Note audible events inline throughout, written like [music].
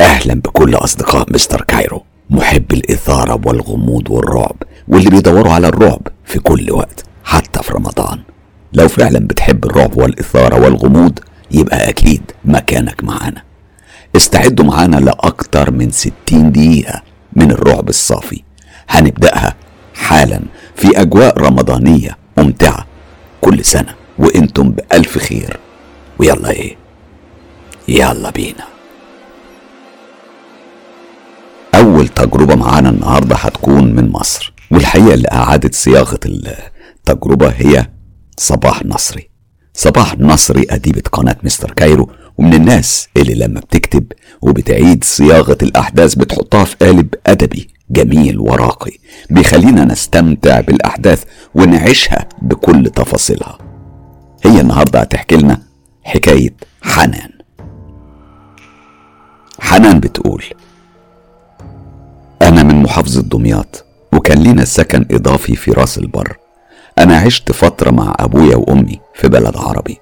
أهلا بكل أصدقاء مستر كايرو محب الإثارة والغموض والرعب واللي بيدوروا على الرعب في كل وقت حتى في رمضان. لو فعلا بتحب الرعب والإثارة والغموض يبقى أكيد مكانك معانا. استعدوا معانا لأكتر من ستين دقيقة من الرعب الصافي. هنبدأها حالا في أجواء رمضانية ممتعة كل سنة وإنتم بألف خير. ويلا إيه؟ يلا بينا. أول تجربة معانا النهاردة هتكون من مصر. والحقيقة اللي أعادت صياغة التجربة هي صباح نصري. صباح نصري أديبة قناة مستر كايرو ومن الناس اللي لما بتكتب وبتعيد صياغة الأحداث بتحطها في قالب أدبي جميل وراقي بيخلينا نستمتع بالأحداث ونعيشها بكل تفاصيلها. هي النهاردة هتحكي لنا حكاية حنان. حنان بتقول أنا من محافظة دمياط وكان لينا سكن إضافي في راس البر. أنا عشت فترة مع أبويا وأمي في بلد عربي.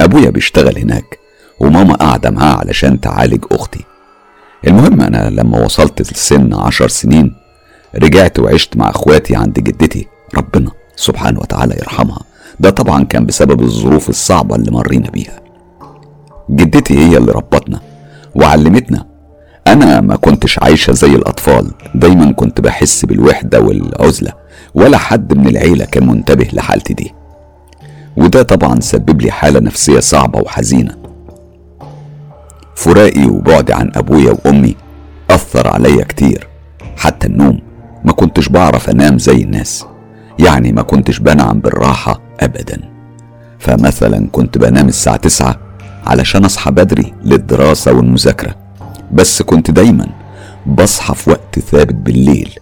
أبويا بيشتغل هناك وماما قاعدة معاه علشان تعالج أختي. المهم أنا لما وصلت لسن عشر سنين رجعت وعشت مع إخواتي عند جدتي ربنا سبحانه وتعالى يرحمها. ده طبعا كان بسبب الظروف الصعبة اللي مرينا بيها. جدتي هي اللي ربتنا وعلمتنا أنا ما كنتش عايشة زي الأطفال. دايما كنت بحس بالوحدة والعزلة ولا حد من العيلة كان منتبه لحالتي دي. وده طبعا سبب لي حالة نفسية صعبة وحزينة. فراقي وبعدي عن أبويا وأمي أثر عليا كتير. حتى النوم ما كنتش بعرف أنام زي الناس. يعني ما كنتش بنعم بالراحة أبدا. فمثلا كنت بنام الساعة تسعة علشان أصحى بدري للدراسة والمذاكرة. بس كنت دايما بصحى في وقت ثابت بالليل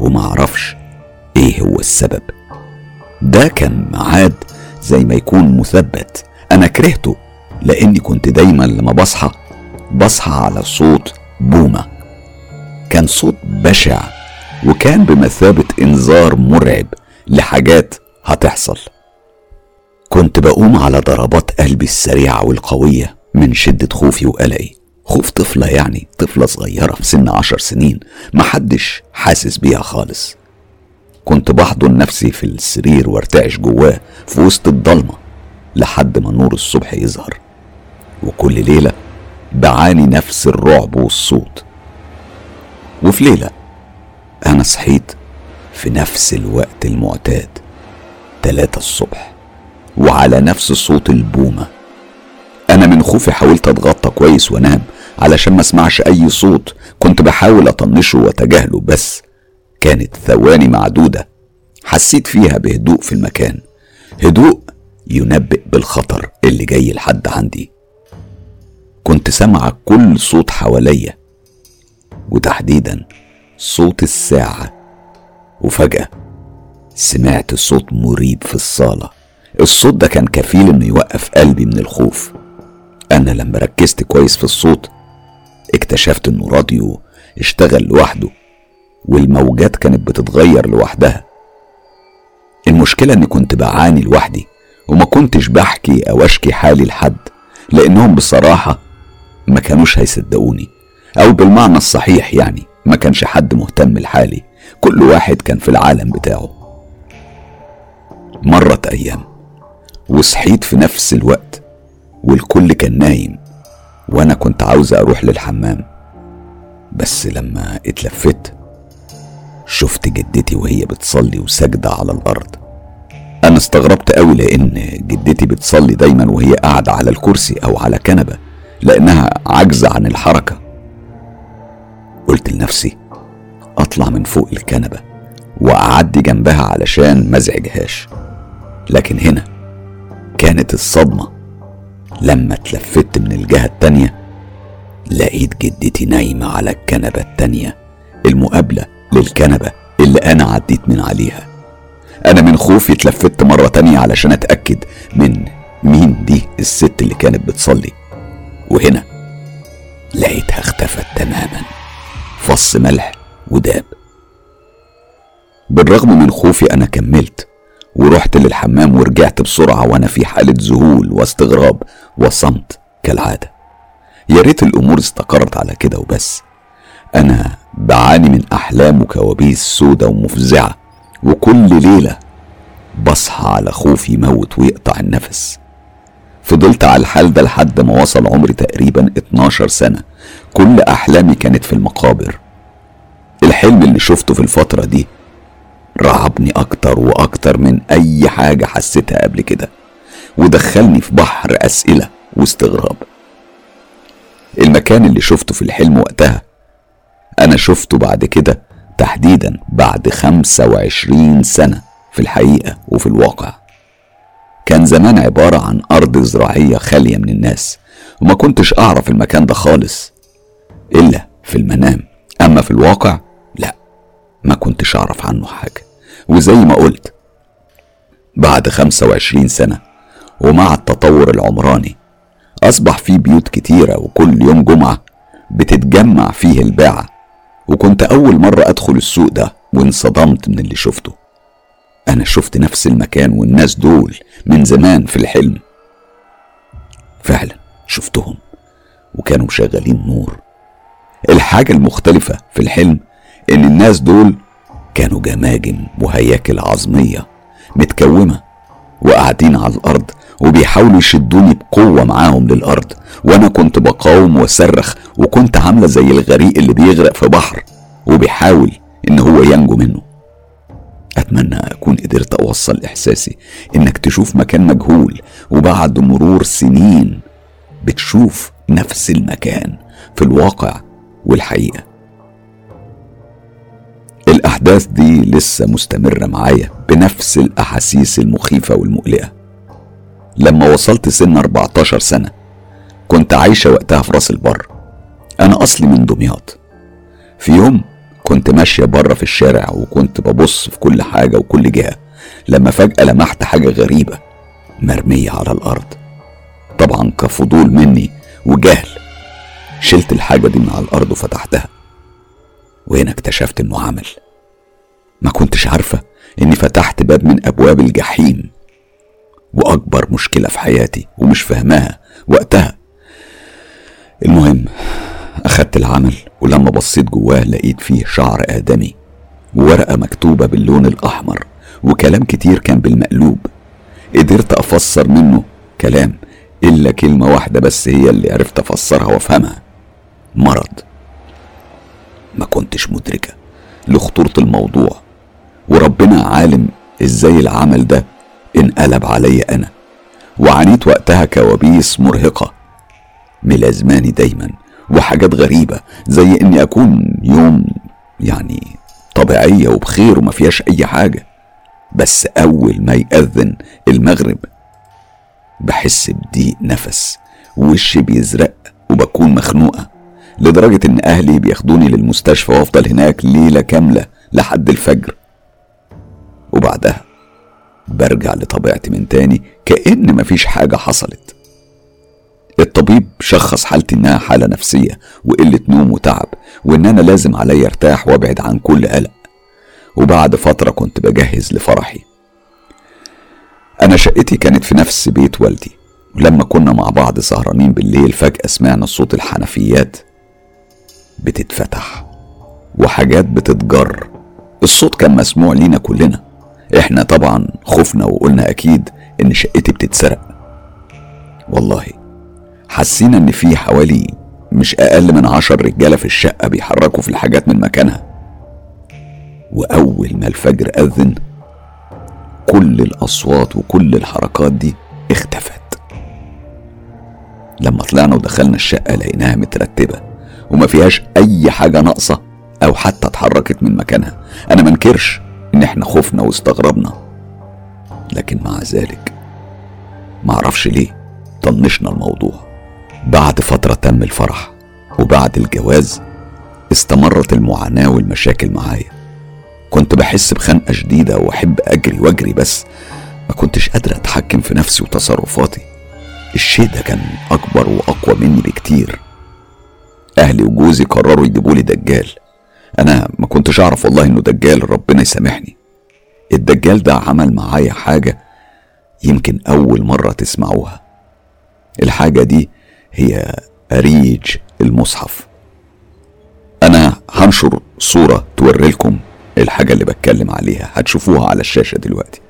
ومعرفش إيه هو السبب. ده كان ميعاد زي ما يكون مثبت. أنا كرهته لأني كنت دايما لما بصحى بصحى على صوت بومة. كان صوت بشع وكان بمثابة إنذار مرعب لحاجات هتحصل. كنت بقوم على ضربات قلبي السريعة والقوية من شدة خوفي وقلقي. خوف طفلة يعني طفلة صغيرة في سن عشر سنين محدش حاسس بيها خالص. كنت بحضن نفسي في السرير وارتعش جواه في وسط الضلمة لحد ما نور الصبح يظهر. وكل ليلة بعاني نفس الرعب والصوت. وفي ليلة أنا صحيت في نفس الوقت المعتاد تلاتة الصبح وعلى نفس صوت البومة. أنا من خوفي حاولت أتغطى كويس وأنام علشان ما اسمعش أي صوت. كنت بحاول أطنشه وأتجاهله بس كانت ثواني معدودة. حسيت فيها بهدوء في المكان. هدوء ينبئ بالخطر اللي جاي لحد عندي. كنت سامع كل صوت حواليا. وتحديدا صوت الساعة. وفجأة سمعت صوت مريب في الصالة. الصوت ده كان كفيل إنه يوقف قلبي من الخوف. أنا لما ركزت كويس في الصوت اكتشفت إنه راديو اشتغل لوحده والموجات كانت بتتغير لوحدها. المشكلة إني كنت بعاني لوحدي وما كنتش بحكي أو أشكي حالي لحد لأنهم بصراحة ما كانوش هيصدقوني أو بالمعنى الصحيح يعني ما كانش حد مهتم لحالي كل واحد كان في العالم بتاعه. مرت أيام وصحيت في نفس الوقت والكل كان نايم. وأنا كنت عاوز أروح للحمام. بس لما اتلفت شفت جدتي وهي بتصلي وساجدة على الأرض. أنا استغربت أوي لأن جدتي بتصلي دايما وهي قاعدة على الكرسي أو على كنبة لأنها عاجزة عن الحركة. قلت لنفسي أطلع من فوق الكنبة وأعدي جنبها علشان ما أزعجهاش. لكن هنا كانت الصدمة. لما اتلفت من الجهة التانية لقيت جدتي نايمة على الكنبة التانية المقابلة للكنبة اللي أنا عديت من عليها. أنا من خوفي اتلفت مرة تانية علشان أتأكد من مين دي الست اللي كانت بتصلي. وهنا لقيتها اختفت تماما. فص ملح وداب. بالرغم من خوفي أنا كملت ورحت للحمام ورجعت بسرعة وأنا في حالة ذهول واستغراب وصمت كالعادة. يا ريت الأمور استقرت على كده وبس. أنا بعاني من أحلام وكوابيس سودة ومفزعة وكل ليلة بصحى على خوف يموت ويقطع النفس. فضلت على الحال ده لحد ما وصل عمري تقريبا 12 سنة. كل أحلامي كانت في المقابر. الحلم اللي شفته في الفترة دي رعبني أكتر وأكتر من أي حاجة حسيتها قبل كده. ودخلني في بحر أسئلة واستغراب. المكان اللي شفته في الحلم وقتها أنا شفته بعد كده تحديدا بعد خمسة وعشرين سنة في الحقيقة وفي الواقع. كان زمان عبارة عن أرض زراعية خالية من الناس وما كنتش أعرف المكان ده خالص إلا في المنام. أما في الواقع لا ما كنتش أعرف عنه حاجة. وزي ما قلت بعد خمسة وعشرين سنة ومع التطور العمراني. أصبح في بيوت كتيرة وكل يوم جمعة بتتجمع فيه الباعة. وكنت أول مرة أدخل السوق ده وانصدمت من اللي شفته. أنا شفت نفس المكان والناس دول من زمان في الحلم. فعلا شفتهم وكانوا مشغلين نور. الحاجة المختلفة في الحلم إن الناس دول كانوا جماجم وهياكل عظمية متكومة وقاعدين على الأرض وبيحاولوا يشدوني بقوة معاهم للأرض. وأنا كنت بقاوم وصرخ وكنت عاملة زي الغريق اللي بيغرق في بحر وبيحاول إن هو ينجو منه. أتمنى أكون قدرت أوصل إحساسي إنك تشوف مكان مجهول وبعد مرور سنين بتشوف نفس المكان في الواقع والحقيقة. الأحداث دي لسه مستمرة معايا بنفس الأحاسيس المخيفة والمقلقة. لما وصلت سن 14 سنة كنت عايشة وقتها في راس البر. أنا أصلي من دمياط. في يوم كنت ماشية بره في الشارع وكنت ببص في كل حاجة وكل جهة لما فجأة لمحت حاجة غريبة مرمية على الأرض. طبعا كفضول مني وجهل. شلت الحاجة دي من على الأرض وفتحتها. وهنا اكتشفت إنه عمل. ما كنتش عارفة إني فتحت باب من أبواب الجحيم. وأكبر مشكلة في حياتي ومش فاهماها وقتها. المهم أخدت العمل ولما بصيت جواه لقيت فيه شعر آدمي وورقة مكتوبة باللون الأحمر وكلام كتير كان بالمقلوب. قدرت أفسر منه كلام إلا كلمة واحدة بس هي اللي عرفت أفسرها وأفهمها. مرض. ما كنتش مدركة لخطورة الموضوع. وربنا عالم إزاي العمل ده انقلب عليا أنا وعانيت وقتها كوابيس مرهقة ملازماني دايما وحاجات غريبة زي إني أكون يوم يعني طبيعية وبخير وما فيهاش أي حاجة. بس أول ما يأذن المغرب بحس بضيق نفس ووشي بيزرق وبكون مخنوقة لدرجة إن أهلي بياخدوني للمستشفى وأفضل هناك ليلة كاملة لحد الفجر. وبعدها برجع لطبيعتي من تاني كأن مفيش حاجة حصلت. الطبيب شخص حالتي إنها حالة نفسية وقلة نوم وتعب وإن أنا لازم عليا ارتاح وأبعد عن كل قلق. وبعد فترة كنت بجهز لفرحي. أنا شقتي كانت في نفس بيت والدي. ولما كنا مع بعض سهرانين بالليل فجأة سمعنا صوت الحنفيات بتتفتح وحاجات بتتجر. الصوت كان مسموع لينا كلنا. إحنا طبعا خفنا وقلنا أكيد إن شقتي بتتسرق. والله حسينا إن في حوالي مش أقل من عشر رجالة في الشقة بيحركوا في الحاجات من مكانها. وأول ما الفجر أذن كل الأصوات وكل الحركات دي اختفت. لما طلعنا ودخلنا الشقة لقيناها مترتبة وما فيهاش أي حاجة ناقصة أو حتى اتحركت من مكانها. أنا منكرش. ان إحنا خفنا واستغربنا. لكن مع ذلك معرفش ليه طنشنا الموضوع. بعد فترة تم الفرح وبعد الجواز استمرت المعاناة والمشاكل معايا. كنت بحس بخنقة شديدة وأحب أجري وأجري بس ما كنتش قادر أتحكم في نفسي وتصرفاتي. الشيء ده كان أكبر وأقوى مني بكتير. أهلي وجوزي قرروا يجيبوا لي دجال. أنا ما كنتش أعرف والله إنه دجال ربنا يسامحني. الدجال ده عمل معايا حاجة يمكن أول مرة تسمعوها. الحاجة دي هي أريج المصحف. أنا هنشر صورة توري لكم الحاجة اللي بتكلم عليها. هتشوفوها على الشاشة دلوقتي.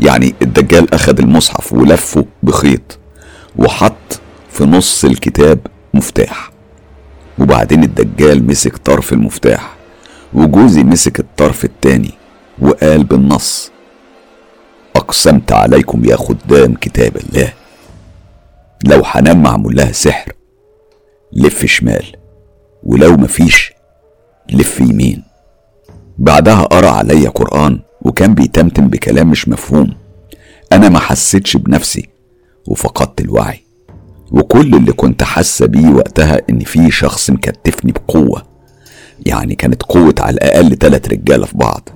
يعني الدجال أخد المصحف ولفه بخيط وحط في نص الكتاب مفتاح. وبعدين الدجال مسك طرف المفتاح وجوزي مسك الطرف التاني وقال بالنص أقسمت عليكم يا خدام كتاب الله لو حنان معمول لها سحر لف شمال ولو مفيش لف يمين. بعدها قرأ عليا قرآن وكان بيتمتم بكلام مش مفهوم أنا ما حسيتش بنفسي وفقدت الوعي. وكل اللي كنت حاسة بيه وقتها إن في شخص مكتفني بقوة. يعني كانت قوة على الأقل تلات رجالة في بعض.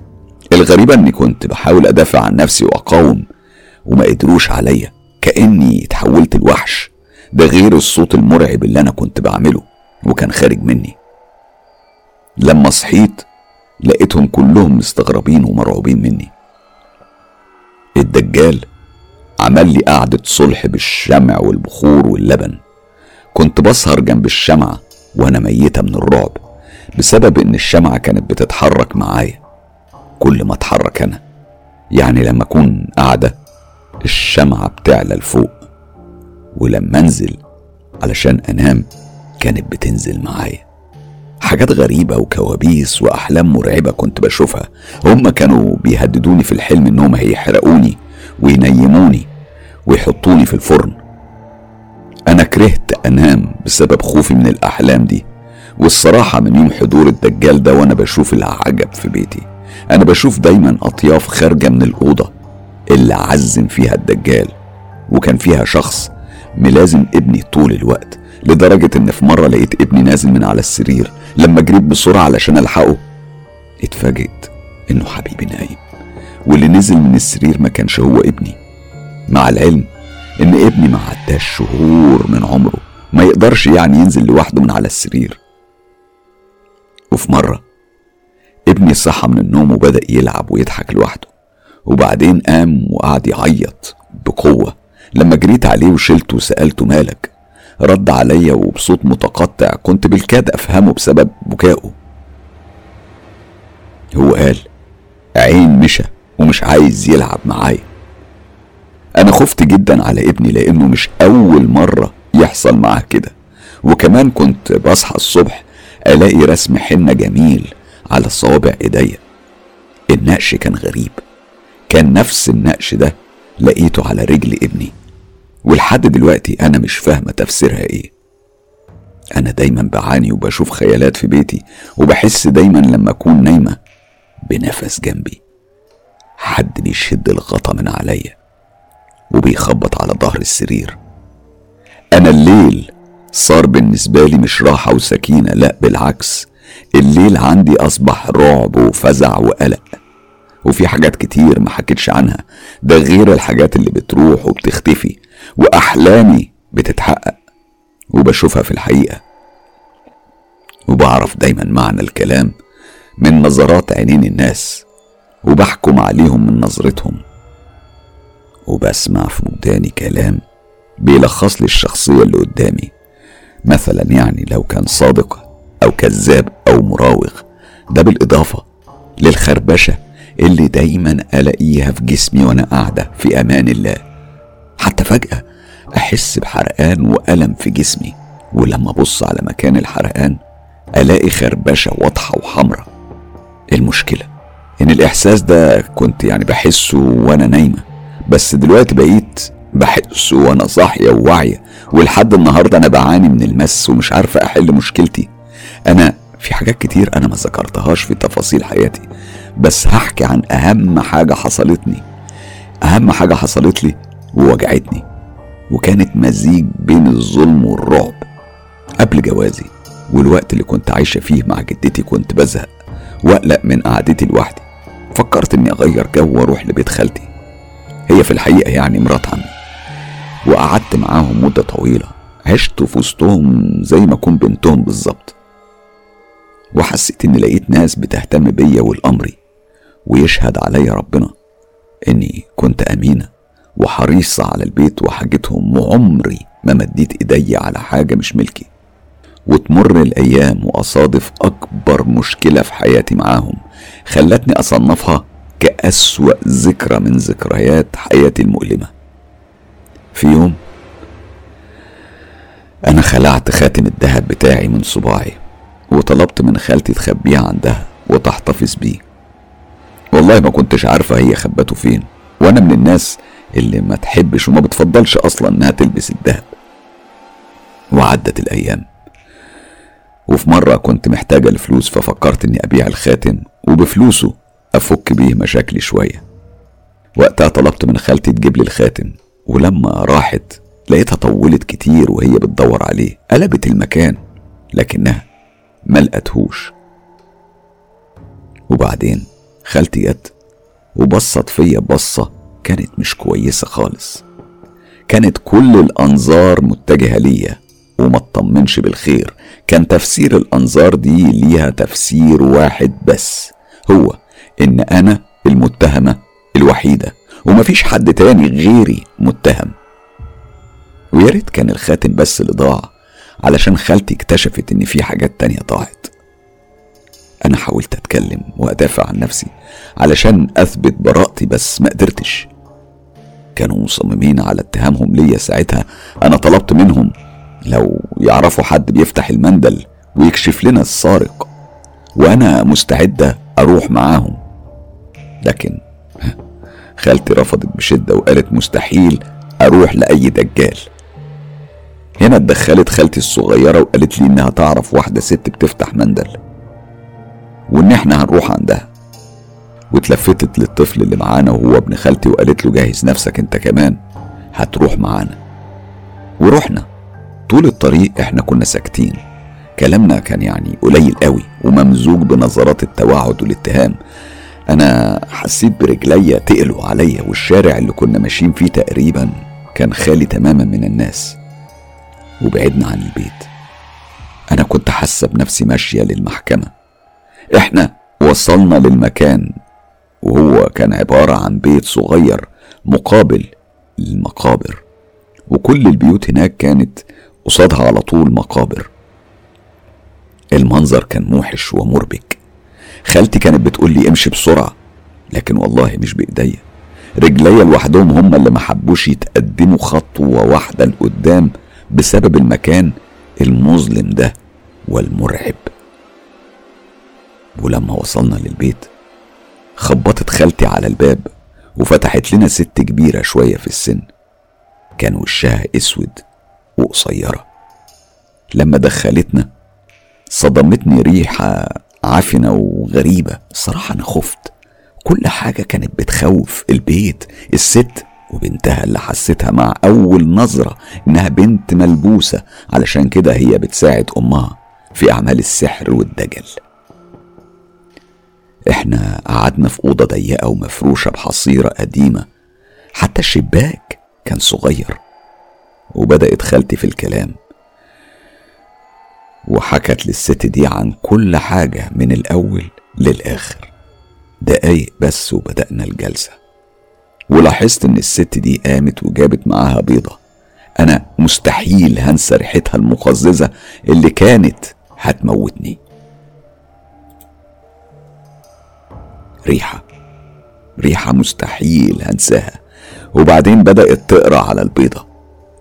الغريبة إني كنت بحاول أدافع عن نفسي وأقاوم وما قدروش عليا كأني اتحولت لوحش. ده غير الصوت المرعب اللي أنا كنت بعمله وكان خارج مني. لما صحيت لقيتهم كلهم مستغربين ومرعوبين مني. الدجال عمل لي قعدة صلح بالشمع والبخور واللبن. كنت بسهر جنب الشمعة وأنا ميتة من الرعب بسبب إن الشمعة كانت بتتحرك معايا. كل ما أتحرك أنا يعني لما أكون قاعدة الشمعة بتعلى لفوق ولما أنزل علشان أنام كانت بتنزل معايا. حاجات غريبة وكوابيس وأحلام مرعبة كنت بشوفها. هما كانوا بيهددوني في الحلم إنهم هيحرقوني. وينيموني ويحطوني في الفرن. أنا كرهت أنام بسبب خوفي من الأحلام دي والصراحة من يوم حضور الدجال ده وأنا بشوف العجب في بيتي. أنا بشوف دايما أطياف خارجة من الأوضة اللي عزم فيها الدجال وكان فيها شخص ملازم ابني طول الوقت لدرجة إن في مرة لقيت ابني نازل من على السرير لما جريت بسرعة علشان ألحقه اتفاجئت إنه حبيبي نايم. واللي نزل من السرير ما كانش هو ابني. مع العلم إن ابني ما عداش شهور من عمره ما يقدرش يعني ينزل لوحده من على السرير. وفي مرة ابني صحى من النوم وبدأ يلعب ويضحك لوحده وبعدين قام وقعد يعيط بقوة. لما جريت عليه وشلته وسألته مالك رد عليا وبصوت متقطع كنت بالكاد أفهمه بسبب بكائه. هو قال عين مشى. ومش عايز يلعب معايا. أنا خفت جدا على ابني لأنه مش أول مرة يحصل معاه كده. وكمان كنت بصحى الصبح ألاقي رسم حنة جميل على صوابع إيديا. النقش كان غريب. كان نفس النقش ده لقيته على رجل ابني. ولحد دلوقتي أنا مش فاهمة تفسيرها إيه. أنا دايما بعاني وبشوف خيالات في بيتي وبحس دايما لما أكون نايمة بنفس جنبي. حد بيشد الغطا من عليا وبيخبط على ظهر السرير. أنا الليل صار بالنسبة لي مش راحة وسكينة لا بالعكس. الليل عندي أصبح رعب وفزع وقلق. وفي حاجات كتير ما حكيتش عنها. ده غير الحاجات اللي بتروح وبتختفي. وأحلامي بتتحقق. وبشوفها في الحقيقة. وبعرف دايما معنى الكلام من نظرات عينين الناس. وبحكم عليهم من نظرتهم. وبسمع في وداني كلام بيلخص لي الشخصية اللي قدامي. مثلا يعني لو كان صادق أو كذاب أو مراوغ ده بالإضافة للخربشة اللي دايما ألاقيها في جسمي وأنا قاعدة في أمان الله. حتى فجأة أحس بحرقان وألم في جسمي. ولما أبص على مكان الحرقان ألاقي خربشة واضحة وحمرة المشكلة إن الإحساس ده كنت يعني بحسه وأنا نايمة. بس دلوقتي بقيت بحسه وأنا صاحية وواعية ولحد النهاردة أنا بعاني من المس ومش عارفة أحل مشكلتي. أنا في حاجات كتير أنا ما ذكرتهاش في تفاصيل حياتي بس هحكي عن أهم حاجة حصلتني. أهم حاجة حصلت لي ووجعتني وكانت مزيج بين الظلم والرعب. قبل جوازي والوقت اللي كنت عايشة فيه مع جدتي كنت بزهق وأقلق من قعدتي لوحدي. فكرت إني أغير جو وأروح لبيت خالتي. هي في الحقيقة يعني مرات عمي وقعدت معاهم مدة طويلة. عشت في وسطهم زي ما أكون بنتهم بالظبط. وحسيت إني لقيت ناس بتهتم بيا والأمري ويشهد عليا ربنا إني كنت أمينة وحريصة على البيت وحاجتهم وعمري ما مديت إيدي على حاجة مش ملكي. وتمر الأيام وأصادف أكبر مشكلة في حياتي معاهم. خلتني أصنفها كأسوأ ذكرى من ذكريات حياتي المؤلمة. في يوم أنا خلعت خاتم الذهب بتاعي من صباعي وطلبت من خالتي تخبيه عندها وتحتفظ بيه. والله ما كنتش عارفة هي خبته فين وأنا من الناس اللي ما تحبش وما بتفضلش أصلا إنها تلبس الذهب. وعدت الأيام. وفي مرة كنت محتاجة لفلوس ففكرت إني أبيع الخاتم وبفلوسه أفك بيه مشاكلي شوية. وقتها طلبت من خالتي تجيب لي الخاتم ولما راحت لقيتها طولت كتير وهي بتدور عليه قلبت المكان لكنها ما لقتهوش. وبعدين خالتي جت وبصت فيا بصة كانت مش كويسة خالص. كانت كل الأنظار متجهة ليا. وما اطمنش بالخير. كان تفسير الأنظار دي ليها تفسير واحد بس. هو إن أنا المتهمة الوحيدة ومفيش حد تاني غيري متهم. ويا ريت كان الخاتم بس اللي ضاع علشان خالتي اكتشفت إن في حاجات تانية ضاعت أنا حاولت أتكلم وأدافع عن نفسي علشان أثبت براءتي بس ما قدرتش. كانوا مصممين على اتهامهم ليا ساعتها. أنا طلبت منهم لو يعرفوا حد بيفتح المندل ويكشف لنا السارق وأنا مستعدة أروح معاهم. لكن خالتي رفضت بشدة وقالت مستحيل أروح لأي دجال. هنا اتدخلت خالتي الصغيرة وقالت لي إنها تعرف واحدة ست بتفتح مندل وإن إحنا هنروح عندها. واتلفتت للطفل اللي معانا وهو ابن خالتي وقالت له جهز نفسك أنت كمان هتروح معانا. ورحنا. طول الطريق إحنا كنا ساكتين. كلامنا كان يعني قليل قوي وممزوج بنظرات التوعد والاتهام. أنا حسيت برجليا تقلوا عليا والشارع اللي كنا ماشيين فيه تقريبا كان خالي تماما من الناس وبعدنا عن البيت. أنا كنت حاسة بنفسي ماشية للمحكمة. إحنا وصلنا للمكان وهو كان عبارة عن بيت صغير مقابل المقابر وكل البيوت هناك كانت قصادها على طول مقابر. المنظر كان موحش ومربك. خالتي كانت بتقول لي امشي بسرعة لكن والله مش بإيديا. رجليا لوحدهم هم اللي ما حبوش يتقدموا خطوة واحدة لقدام بسبب المكان المظلم ده والمرعب. ولما وصلنا للبيت خبطت خالتي على الباب وفتحت لنا ست كبيرة شوية في السن. كان وشها أسود. وقصيرة لما دخلتنا صدمتني ريحة عفنة وغريبة. الصراحة أنا خفت. كل حاجة كانت بتخوف. البيت الست وبنتها اللي حسيتها مع أول نظرة إنها بنت ملبوسة. علشان كده هي بتساعد أمها في أعمال السحر والدجل. إحنا قعدنا في أوضة ضيقة ومفروشة بحصيرة قديمة. حتى الشباك كان صغير. وبدأت خالتي في الكلام. وحكت للست دي عن كل حاجة من الأول للآخر. دقايق بس وبدأنا الجلسة. ولاحظت إن الست دي قامت وجابت معاها بيضة. أنا مستحيل هنسى ريحتها المقززة اللي كانت هتموتني. ريحة. ريحة مستحيل هنساها. وبعدين بدأت تقرأ على البيضة.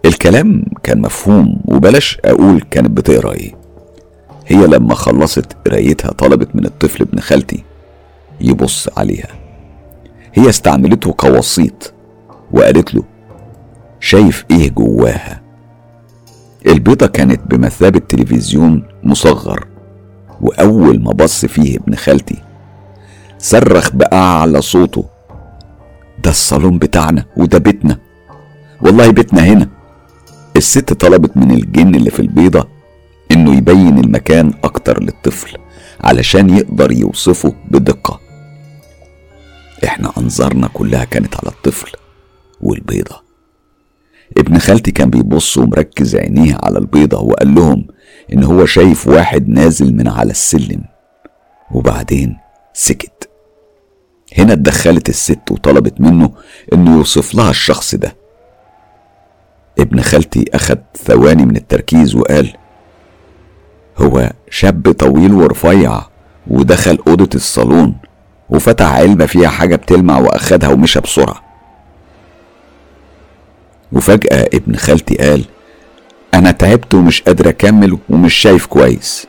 الكلام كان مفهوم وبلاش أقول كانت بتقرأ إيه. هي لما خلصت قرايتها طلبت من الطفل ابن خالتي يبص عليها. هي استعملته كوسيط وقالت له شايف إيه جواها؟ البيضة كانت بمثابة تلفزيون مصغر وأول ما بص فيه ابن خالتي صرخ بأعلى صوته ده الصالون بتاعنا وده بيتنا والله بيتنا هنا. الست طلبت من الجن اللي في البيضة إنه يبين المكان أكتر للطفل علشان يقدر يوصفه بدقة. إحنا أنظارنا كلها كانت على الطفل والبيضة. ابن خالتي كان بيبص ومركز عينيه على البيضة وقال لهم إن هو شايف واحد نازل من على السلم وبعدين سكت. هنا اتدخلت الست وطلبت منه إنه يوصف لها الشخص ده. ابن خالتي أخد ثواني من التركيز وقال هو شاب طويل ورفيع ودخل أوضة الصالون وفتح علبة فيها حاجة بتلمع وأخدها ومشى بسرعة. وفجأة ابن خالتي قال أنا تعبت ومش قادر أكمل ومش شايف كويس.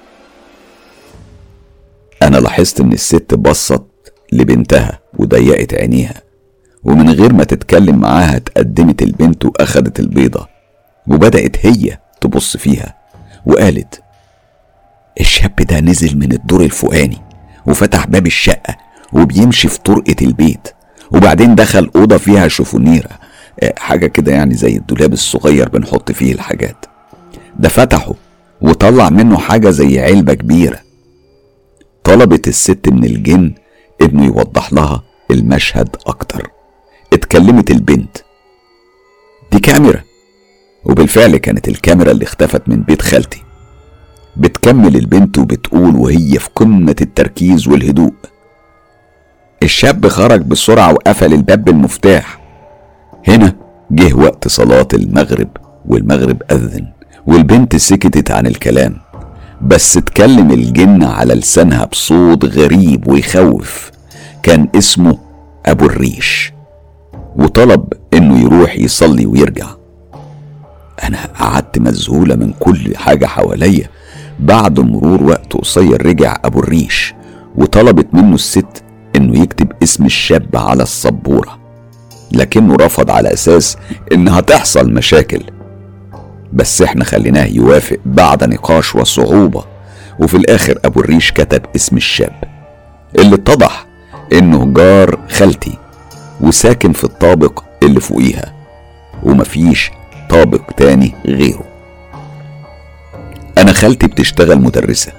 أنا لاحظت إن الست بصت لبنتها وضيقت عينيها. ومن غير ما تتكلم معاها اتقدمت البنت واخدت البيضة وبدأت هي تبص فيها وقالت الشاب ده نزل من الدور الفوقاني وفتح باب الشقة وبيمشي في طرقة البيت وبعدين دخل أوضة فيها شوفونيرة آه، حاجة كده يعني زي الدولاب الصغير بنحط فيه الحاجات. ده فتحه وطلع منه حاجة زي علبة كبيرة. طلبت الست من الجن إنه يوضح لها المشهد أكتر. اتكلمت البنت. دي كاميرا. وبالفعل كانت الكاميرا اللي اختفت من بيت خالتي. بتكمل البنت وبتقول وهي في قمة التركيز والهدوء. الشاب خرج بسرعة وقفل الباب بالمفتاح هنا جه وقت صلاة المغرب والمغرب أذن والبنت سكتت عن الكلام. بس اتكلم الجن على لسانها بصوت غريب ويخوف. كان اسمه أبو الريش. وطلب إنه يروح يصلي ويرجع. أنا قعدت مذهولة من كل حاجة حواليا. بعد مرور وقت قصير رجع أبو الريش وطلبت منه الست إنه يكتب اسم الشاب على السبورة لكنه رفض على أساس إنها تحصل مشاكل. بس إحنا خليناه يوافق بعد نقاش وصعوبة. وفي الآخر أبو الريش كتب اسم الشاب اللي اتضح إنه جار خالتي. وساكن في الطابق اللي فوقيها ومفيش طابق تاني غيره. أنا خالتي بتشتغل مدرسة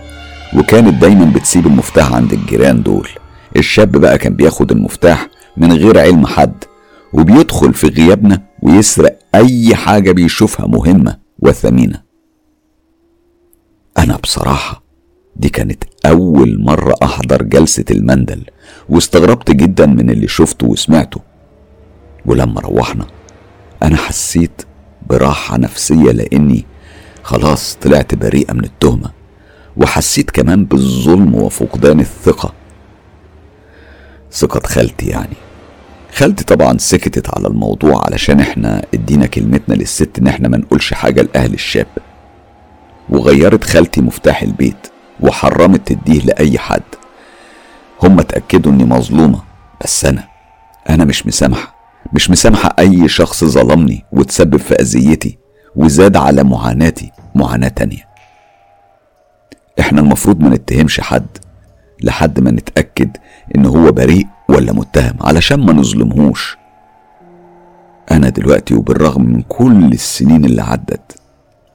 وكانت دايما بتسيب المفتاح عند الجيران دول. الشاب بقى كان بياخد المفتاح من غير علم حد وبيدخل في غيابنا ويسرق أي حاجة بيشوفها مهمة وثمينة. أنا بصراحة دي كانت أول مرة أحضر جلسة المندل واستغربت جدا من اللي شفته وسمعته. ولما روحنا أنا حسيت براحة نفسية لأني خلاص طلعت بريئة من التهمة وحسيت كمان بالظلم وفقدان الثقة. ثقة خالتي يعني. خالتي طبعا سكتت على الموضوع علشان إحنا ادينا كلمتنا للست إن إحنا ما نقولش حاجة لأهل الشاب. وغيرت خالتي مفتاح البيت. وحرمت تديه لأي حد. هم اتأكدوا إني مظلومة بس أنا أنا مش مسامحة. مش مسامحة أي شخص ظلمني وتسبب في أذيتي وزاد على معاناتي معاناة تانية. إحنا المفروض ما نتهمش حد لحد ما نتأكد إن هو بريء ولا متهم علشان ما نظلمهوش. أنا دلوقتي وبالرغم من كل السنين اللي عدت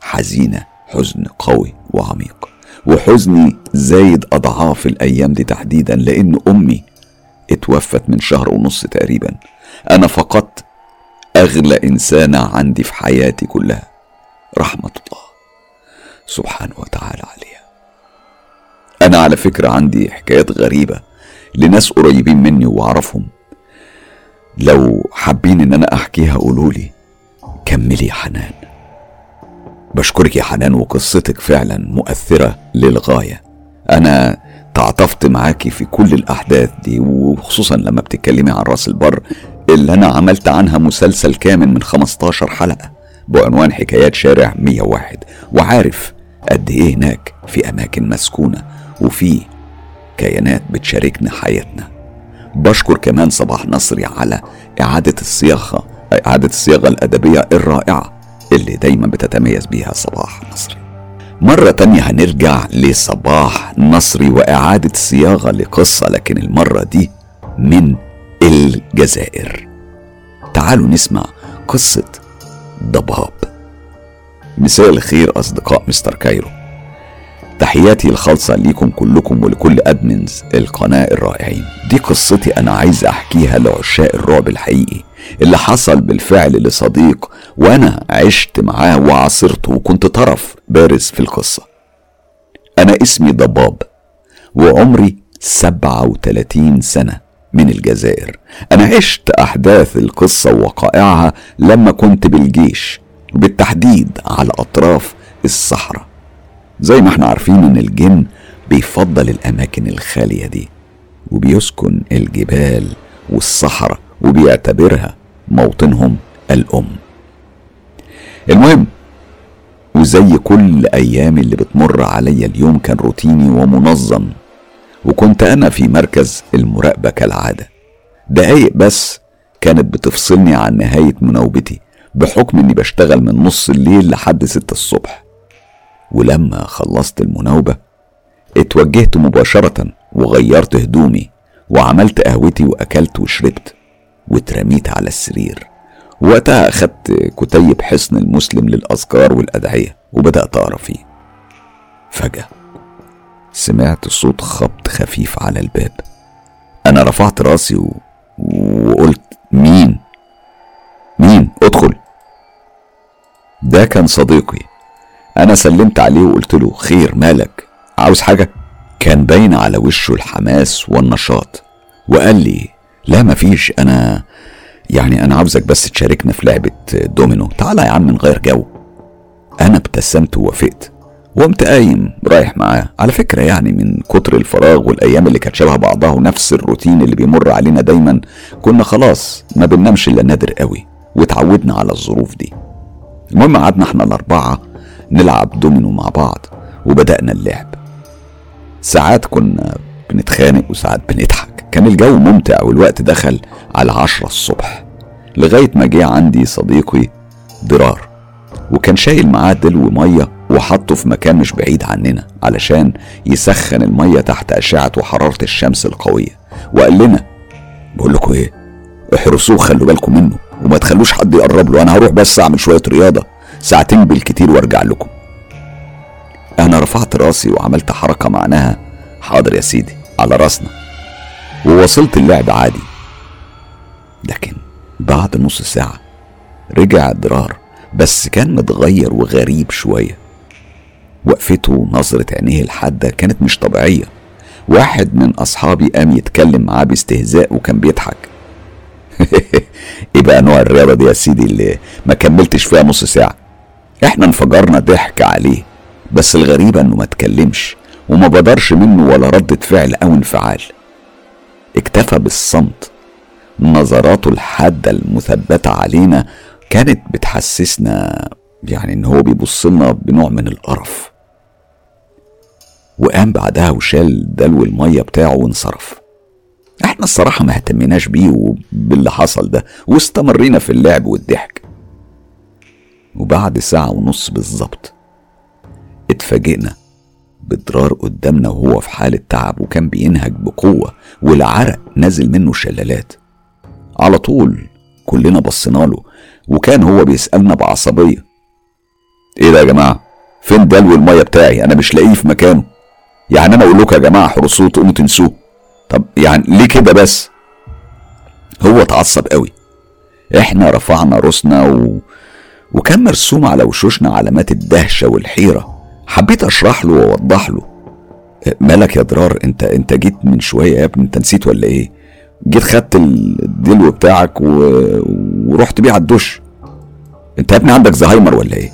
حزينة حزن قوي وعميق. وحزني زايد أضعاف الأيام دي تحديدا لأن أمي اتوفت من شهر ونص تقريبا. أنا فقدت أغلى انسانه عندي في حياتي كلها. رحمة الله. سبحانه وتعالى عليها. أنا على فكرة عندي حكايات غريبة لناس قريبين مني وأعرفهم. لو حابين إن أنا أحكيها قولولي كملي يا حنان. بشكرك يا حنان وقصتك فعلا مؤثرة للغاية. أنا تعاطفت معاكي في كل الأحداث دي وخصوصا لما بتتكلمي عن رأس البر اللي أنا عملت عنها مسلسل كامل من 15 حلقة بعنوان حكايات شارع 101 وعارف قد إيه هناك في أماكن مسكونة وفي كيانات بتشاركنا حياتنا. بشكر كمان صباح نصري على إعادة الصياغة إعادة الصياغة الأدبية الرائعة. اللي دايما بتتميز بيها صباح نصري مرة تانية هنرجع لصباح نصري وإعادة صياغة لقصة لكن المرة دي من الجزائر. تعالوا نسمع قصة ضباب. مساء الخير أصدقاء مستر كايرو. تحياتي الخالصة ليكم كلكم ولكل admins القناة الرائعين. دي قصتي أنا عايز أحكيها لعشاق الرعب الحقيقي. اللي حصل بالفعل لصديق وأنا عشت معاه وعاصرته وكنت طرف بارز في القصة. أنا اسمي ضباب وعمري سبعة وتلاتين سنة من الجزائر. أنا عشت أحداث القصة ووقائعها لما كنت بالجيش بالتحديد على أطراف الصحراء. زي ما إحنا عارفين إن الجن بيفضل الأماكن الخالية دي وبيسكن الجبال والصحراء. وبيعتبرها موطنهم الأم. المهم وزي كل أيامي اللي بتمر عليا اليوم كان روتيني ومنظم وكنت أنا في مركز المراقبة كالعادة. دقايق بس كانت بتفصلني عن نهاية مناوبتي بحكم إني بشتغل من نص الليل لحد ستة الصبح. ولما خلصت المناوبة اتوجهت مباشرة وغيرت هدومي وعملت قهوتي وأكلت وشربت. واترميت على السرير. وقتها أخدت كتيب حصن المسلم للأذكار والأدعية وبدأت أقرأ فيه. فجأة سمعت صوت خبط خفيف على الباب. أنا رفعت رأسي و... وقلت مين؟ مين؟ ادخل. ده كان صديقي. أنا سلمت عليه وقلت له خير مالك؟ عاوز حاجة؟ كان باين على وشه الحماس والنشاط وقال لي لا مفيش أنا يعني أنا عاوزك بس تشاركنا في لعبة دومينو. تعالى يا عم نغير جو. أنا ابتسمت ووافقت وقمت قايم رايح معاه. على فكرة يعني من كتر الفراغ والأيام اللي كانت شبه بعضها ونفس الروتين اللي بيمر علينا دايما كنا خلاص ما بننامش إلا نادر قوي واتعودنا على الظروف دي. المهم قعدنا إحنا الأربعة نلعب دومينو مع بعض وبدأنا اللعب. ساعات كنا بنتخانق وساعات بنضحك. كان الجو ممتع والوقت دخل على عشرة الصبح. لغاية ما جه عندي صديقي ضرار وكان شايل معاه دلو مية وحطه في مكان مش بعيد عننا علشان يسخن المية تحت أشعة وحرارة الشمس القوية. وقال لنا بقول لكم إيه؟ احرسوه خلوا بالكم منه وما تخلوش حد يقرب له. أنا هروح بس أعمل شوية رياضة ساعتين بالكتير وأرجع لكم. أنا رفعت راسي وعملت حركة معناها حاضر يا سيدي. على راسنا. ووصلت اللعب عادي. لكن بعد نص ساعة رجع ضرار بس كان متغير وغريب شوية. وقفته ونظرة عينيه الحادة كانت مش طبيعية. واحد من أصحابي قام يتكلم معاه باستهزاء وكان بيضحك. [laughs] إيه بقى نوع الرياضة دي يا سيدي اللي ما كملتش فيها نص ساعة؟ إحنا انفجرنا ضحك عليه بس الغريبة إنه ما اتكلمش. وما بدرش منه ولا ردة فعل أو انفعال. اكتفى بالصمت. نظراته الحادة المثبتة علينا كانت بتحسسنا يعني إن هو بيبص لنا بنوع من القرف. وقام بعدها وشال دلو المية بتاعه وانصرف. إحنا الصراحة ما اهتمناش بيه وباللي حصل ده واستمرينا في اللعب والضحك. وبعد ساعة ونص بالظبط اتفاجئنا بضرار قدامنا وهو في حالة تعب وكان بينهج بقوة والعرق نازل منه شلالات. على طول كلنا بصينا له وكان هو بيسألنا بعصبية. إيه ده يا جماعة؟ فين دلو المية بتاعي؟ أنا مش لاقيه في مكانه. يعني أنا أقول لكم يا جماعة حرسوه تقوموا تنسوه. طب يعني ليه كده بس؟ هو اتعصب قوي. إحنا رفعنا رأسنا و... وكان مرسوم على وشوشنا علامات الدهشة والحيرة. حبيت أشرح له وأوضح له. مالك يا ضرار أنت أنت جيت من شوية يا ابني أنت نسيت ولا إيه؟ جيت خدت الدلو بتاعك و... ورحت بيه على الدش. أنت يا ابني عندك زهايمر ولا إيه؟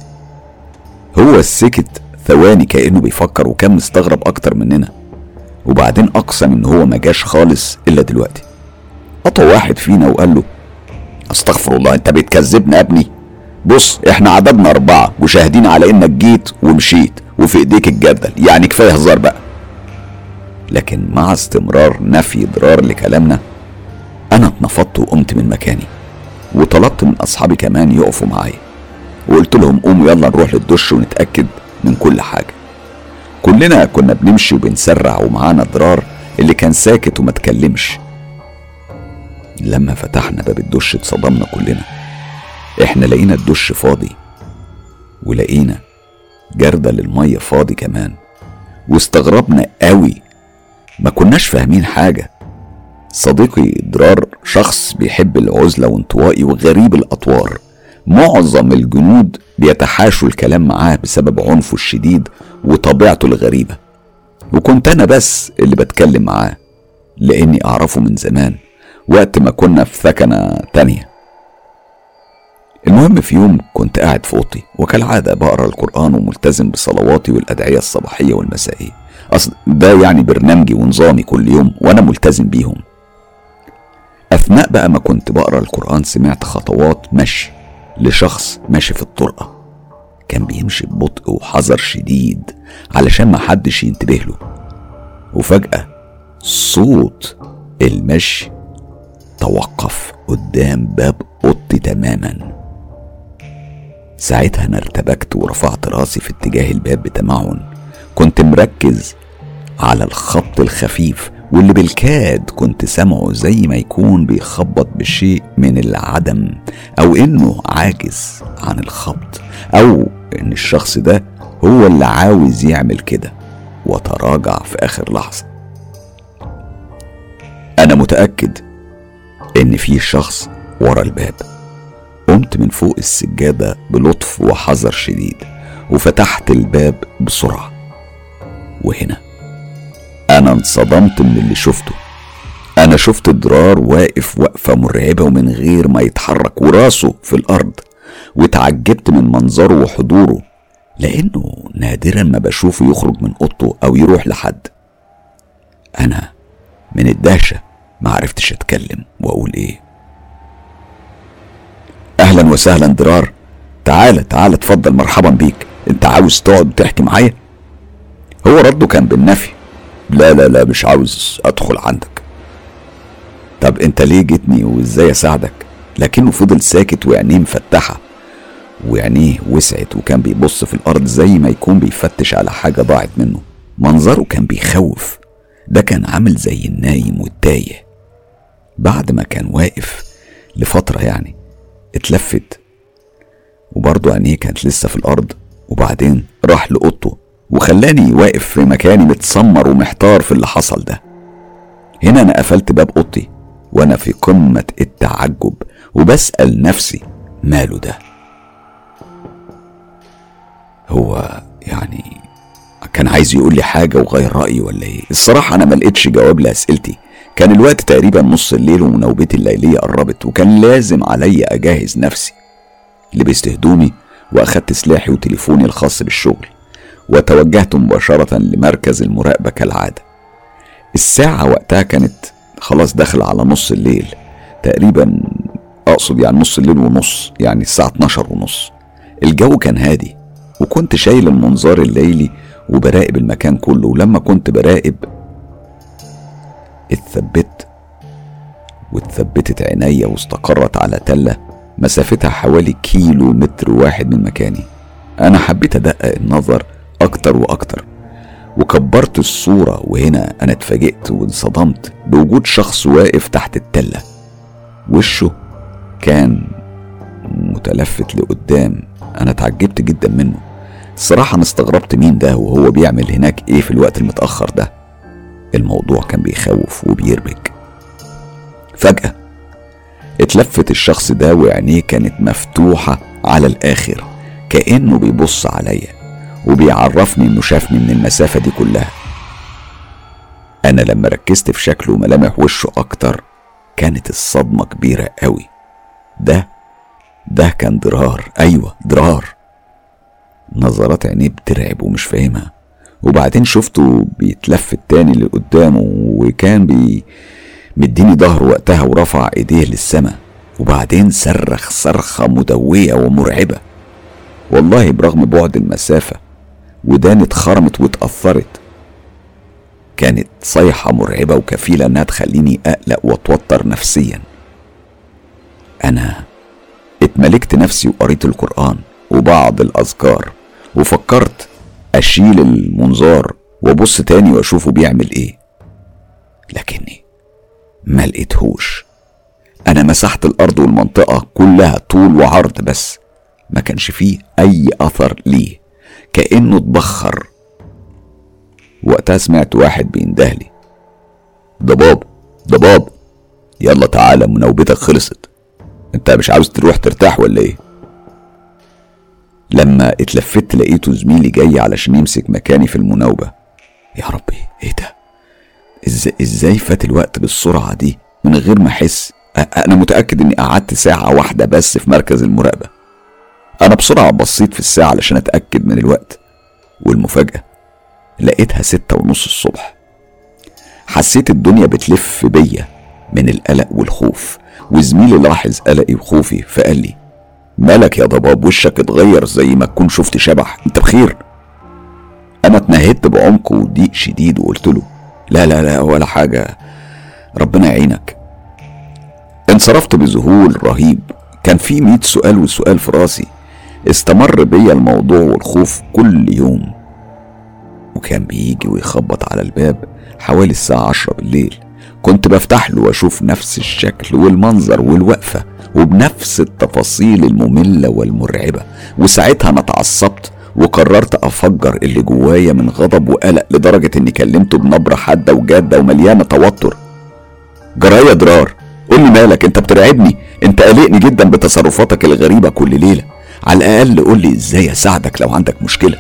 هو سكت ثواني كأنه بيفكر وكان مستغرب أكتر مننا. وبعدين أقسم إن هو ما جاش خالص إلا دلوقتي. قطع واحد فينا وقال له أستغفر الله أنت بتكذبنا يا ابني. بص إحنا عددنا أربعة وشاهدين على إنك جيت ومشيت وفي إيديك الجردل يعني كفاية هزار بقى. لكن مع استمرار نفي ضرار لكلامنا أنا اتنفضت وقمت من مكاني وطلبت من أصحابي كمان يقفوا معايا وقلت لهم قوموا يلا نروح للدش ونتأكد من كل حاجة. كلنا كنا بنمشي وبنسرع ومعانا ضرار اللي كان ساكت وما تكلمش. لما فتحنا باب الدش اتصدمنا كلنا. إحنا لقينا الدش فاضي ولقينا جردل المية فاضي كمان واستغربنا قوي ما كناش فاهمين حاجة. صديقي درار شخص بيحب العزلة وانطوائي وغريب الأطوار. معظم الجنود بيتحاشوا الكلام معاه بسبب عنفه الشديد وطبيعته الغريبة. وكنت أنا بس اللي بتكلم معاه لأني أعرفه من زمان وقت ما كنا في ثكنة تانية. المهم في يوم كنت قاعد في أوضتي وكالعادة بقرأ القرآن وملتزم بصلواتي والأدعية الصباحية والمسائية. أصل ده يعني برنامجي ونظامي كل يوم وأنا ملتزم بيهم. أثناء بقى ما كنت بقرأ القرآن سمعت خطوات مشي لشخص ماشي في الطرقة. كان بيمشي ببطء وحذر شديد علشان ما حدش ينتبه له. وفجأة صوت المشي توقف قدام باب أوضتي تماما. ساعتها أنا ارتبكت ورفعت راسي في اتجاه الباب بتمعن. كنت مركز على الخبط الخفيف واللي بالكاد كنت سامعه زي ما يكون بيخبط بشيء من العدم أو إنه عاجز عن الخبط أو إن الشخص ده هو اللي عاوز يعمل كده وتراجع في آخر لحظة. أنا متأكد إن في شخص ورا الباب. قمت من فوق السجادة بلطف وحذر شديد وفتحت الباب بسرعة. وهنا أنا انصدمت من اللي شفته. أنا شفت درار واقف وقفة مرعبة ومن غير ما يتحرك وراسه في الأرض وتعجبت من منظره وحضوره لأنه نادرا ما بشوفه يخرج من أوضته أو يروح لحد. أنا من الدهشة ما عرفتش أتكلم وأقول إيه. أهلا وسهلا درار. تعالى تعالى اتفضل مرحبا بيك. أنت عاوز تقعد وتحكي معايا؟ هو رده كان بالنفي. لا لا لا مش عاوز أدخل عندك. طب أنت ليه جيتني وإزاي أساعدك؟ لكنه فضل ساكت وعينيه مفتحة. وعينيه وسعت وكان بيبص في الأرض زي ما يكون بيفتش على حاجة ضاعت منه. منظره كان بيخوف. ده كان عامل زي النايم والتايه. بعد ما كان واقف لفترة يعني اتلفت. وبرضه عينيه كانت لسه في الأرض وبعدين راح لأوضته وخلاني واقف في مكاني متسمر ومحتار في اللي حصل ده. هنا أنا قفلت باب أوضتي وأنا في قمة التعجب وبسأل نفسي ماله ده؟ هو يعني كان عايز يقول لي حاجة وغير رأيي ولا إيه؟ الصراحة أنا ما لقيتش جواب لأسئلتي. كان الوقت تقريبا نص الليل ومناوبتي الليلية قربت وكان لازم عليا أجهز نفسي لبست هدومي وأخدت سلاحي وتليفوني الخاص بالشغل وتوجهت مباشرة لمركز المراقبة كالعادة. الساعة وقتها كانت خلاص داخل على نص الليل تقريبا أقصد يعني نص الليل ونص يعني الساعة 12 ونص. الجو كان هادي وكنت شايل المنظار الليلي وبراقب المكان كله. ولما كنت براقب اتثبت واتثبتت عينيا واستقرت على تلة مسافتها حوالي كيلو متر واحد من مكاني. أنا حبيت أدقق النظر أكتر وأكتر. وكبرت الصورة وهنا أنا اتفاجئت وانصدمت بوجود شخص واقف تحت التلة. وشه كان متلفت لقدام. أنا اتعجبت جدا منه. الصراحة أنا استغربت مين ده وهو بيعمل هناك إيه في الوقت المتأخر ده. الموضوع كان بيخوف وبيربك. فجأة اتلفت الشخص ده وعينيه كانت مفتوحة على الآخر كأنه بيبص عليا وبيعرفني إنه شافني من المسافة دي كلها. أنا لما ركزت في شكله وملامح وشه أكتر كانت الصدمة كبيرة قوي. ده ده كان درار. أيوة درار. نظرات عينيه بترعب ومش فاهمها. وبعدين شفته بيتلفت تاني لقدامه وكان بي مديني ظهره وقتها ورفع ايديه للسما وبعدين صرخ صرخة مدوية ومرعبة. والله برغم بعد المسافة وداني اتخرمت واتأثرت. كانت صيحة مرعبة وكفيلة انها تخليني اقلق واتوتر نفسيا. أنا اتملكت نفسي وقريت القرآن وبعض الأذكار وفكرت أشيل المنظار وأبص تاني وأشوفه بيعمل إيه. لكني ما لقيتهوش. أنا مسحت الأرض والمنطقة كلها طول وعرض بس ما كانش فيه أي أثر ليه. كأنه اتبخر. وقتها سمعت واحد بيندهلي ضباب ضباب يلا تعالى منوبتك خلصت. أنت مش عاوز تروح ترتاح ولا إيه؟ لما اتلفت لقيته زميلي جاي علشان يمسك مكاني في المناوبة. يا ربي إيه ده؟ إزاي, إزاي فات الوقت بالسرعة دي من غير ما أحس؟ أنا متأكد إني قعدت ساعة واحدة بس في مركز المراقبة. أنا بسرعة بصيت في الساعة علشان أتأكد من الوقت. والمفاجأة لقيتها ستة ونص الصبح. حسيت الدنيا بتلف بيا من القلق والخوف وزميلي لاحظ قلقي وخوفي فقال لي مالك يا ضباب وشك اتغير زي ما تكون شفت شبح. انت بخير. أنا اتنهدت بعمق وضيق شديد وقلت له لا لا لا ولا حاجة. ربنا يعينك. انصرفت بذهول رهيب. كان في ميت سؤال وسؤال في راسي. استمر بيا الموضوع والخوف كل يوم. وكان بيجي ويخبط على الباب حوالي الساعة عشرة بالليل. كنت بفتح له وأشوف نفس الشكل والمنظر والوقفة. وبنفس التفاصيل المملة والمرعبة. وساعتها أنا اتعصبت وقررت أفجر اللي جوايا من غضب وقلق لدرجة إني كلمته بنبرة حادة وجادة ومليانة توتر. جرايا درار قول لي مالك أنت بترعبني. أنت قلقني جدا بتصرفاتك الغريبة كل ليلة. على الأقل قول لي إزاي أساعدك لو عندك مشكلة.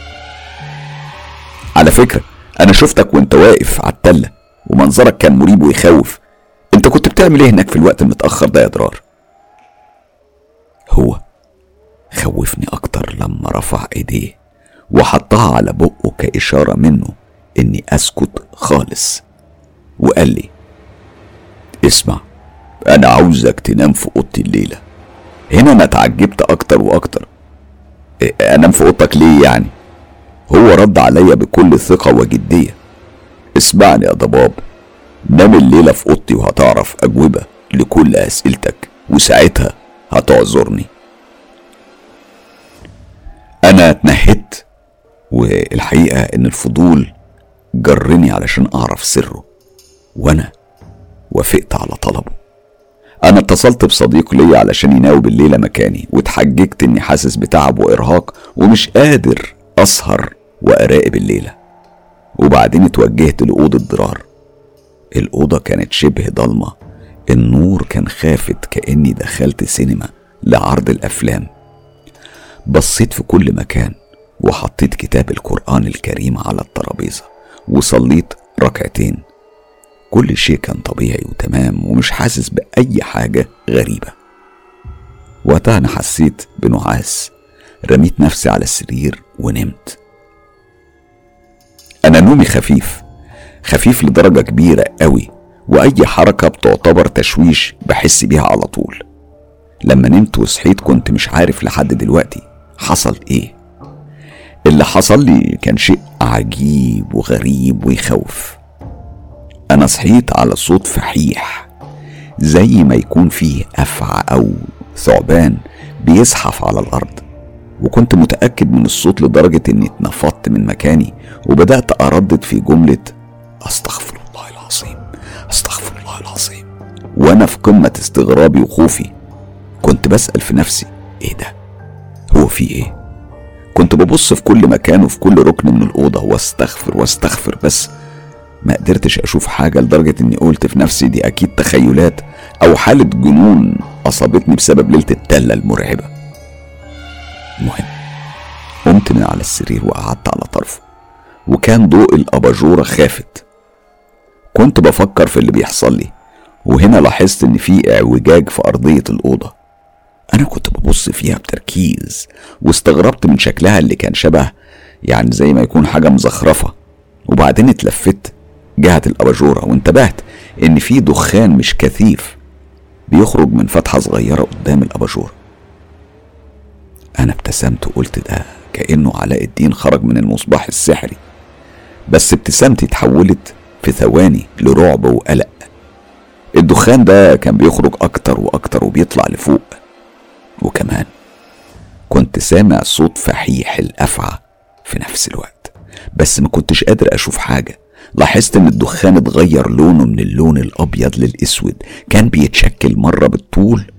على فكرة أنا شفتك وأنت واقف على التلة ومنظرك كان مريب ويخوف. أنت كنت بتعمل إيه هناك في الوقت المتأخر ده يا درار هو خوفني أكتر لما رفع إيديه وحطها على بقه كإشارة منه إني أسكت خالص وقال لي اسمع أنا عاوزك تنام في أوضتي الليلة. هنا أنا اتعجبت أكتر وأكتر. أنام في أوضتك ليه يعني؟ هو رد عليا بكل ثقة وجدية. اسمعني يا ضباب نام الليلة في أوضتي وهتعرف أجوبة لكل أسئلتك. وساعتها هتعذرني. أنا اتنهدت والحقيقة إن الفضول جرني علشان أعرف سره وأنا وافقت على طلبه. أنا اتصلت بصديق ليا علشان يناوب الليلة مكاني واتحججت إني حاسس بتعب وإرهاق ومش قادر أسهر وأراقب الليلة. وبعدين اتوجهت لأوضة ضرار. الأوضة كانت شبه ضلمة. النور كان خافت كأني دخلت سينما لعرض الأفلام. بصيت في كل مكان وحطيت كتاب القرآن الكريم على الترابيزة وصليت ركعتين. كل شيء كان طبيعي وتمام ومش حاسس بأي حاجة غريبة. وقتها أنا حسيت بنعاس. رميت نفسي على السرير ونمت. أنا نومي خفيف خفيف لدرجة كبيرة قوي. وأي حركة بتعتبر تشويش بحس بيها على طول. لما نمت وصحيت كنت مش عارف لحد دلوقتي حصل إيه. اللي حصل لي كان شيء عجيب وغريب ويخوف. أنا صحيت على صوت فحيح زي ما يكون فيه أفعى أو ثعبان بيزحف على الأرض. وكنت متأكد من الصوت لدرجة إني اتنفضت من مكاني وبدأت أردد في جملة أستغفر الله العظيم. أستغفر الله العظيم. وأنا في قمة استغرابي وخوفي. كنت بسأل في نفسي إيه ده؟ هو في إيه؟ كنت ببص في كل مكان وفي كل ركن من الأوضة واستغفر واستغفر بس ما قدرتش أشوف حاجة لدرجة إني قلت في نفسي دي أكيد تخيلات أو حالة جنون أصابتني بسبب ليلة التلة المرعبة. المهم قمت من على السرير وقعدت على طرفه وكان ضوء الأباجورة خافت. كنت بفكر في اللي بيحصل لي وهنا لاحظت إن في اعوجاج في أرضية الأوضة. أنا كنت ببص فيها بتركيز واستغربت من شكلها اللي كان شبه يعني زي ما يكون حاجة مزخرفة. وبعدين اتلفت جهة الأباجورة وانتبهت إن في دخان مش كثيف بيخرج من فتحة صغيرة قدام الأباجورة. أنا ابتسمت وقلت ده كأنه علاء الدين خرج من المصباح السحري. بس ابتسامتي اتحولت في ثواني لرعب وقلق. الدخان ده كان بيخرج أكتر وأكتر وبيطلع لفوق. وكمان كنت سامع صوت فحيح الأفعى في نفس الوقت بس ما كنتش قادر أشوف حاجة. لاحظت إن الدخان اتغير لونه من اللون الأبيض للأسود. كان بيتشكل مرة بالطول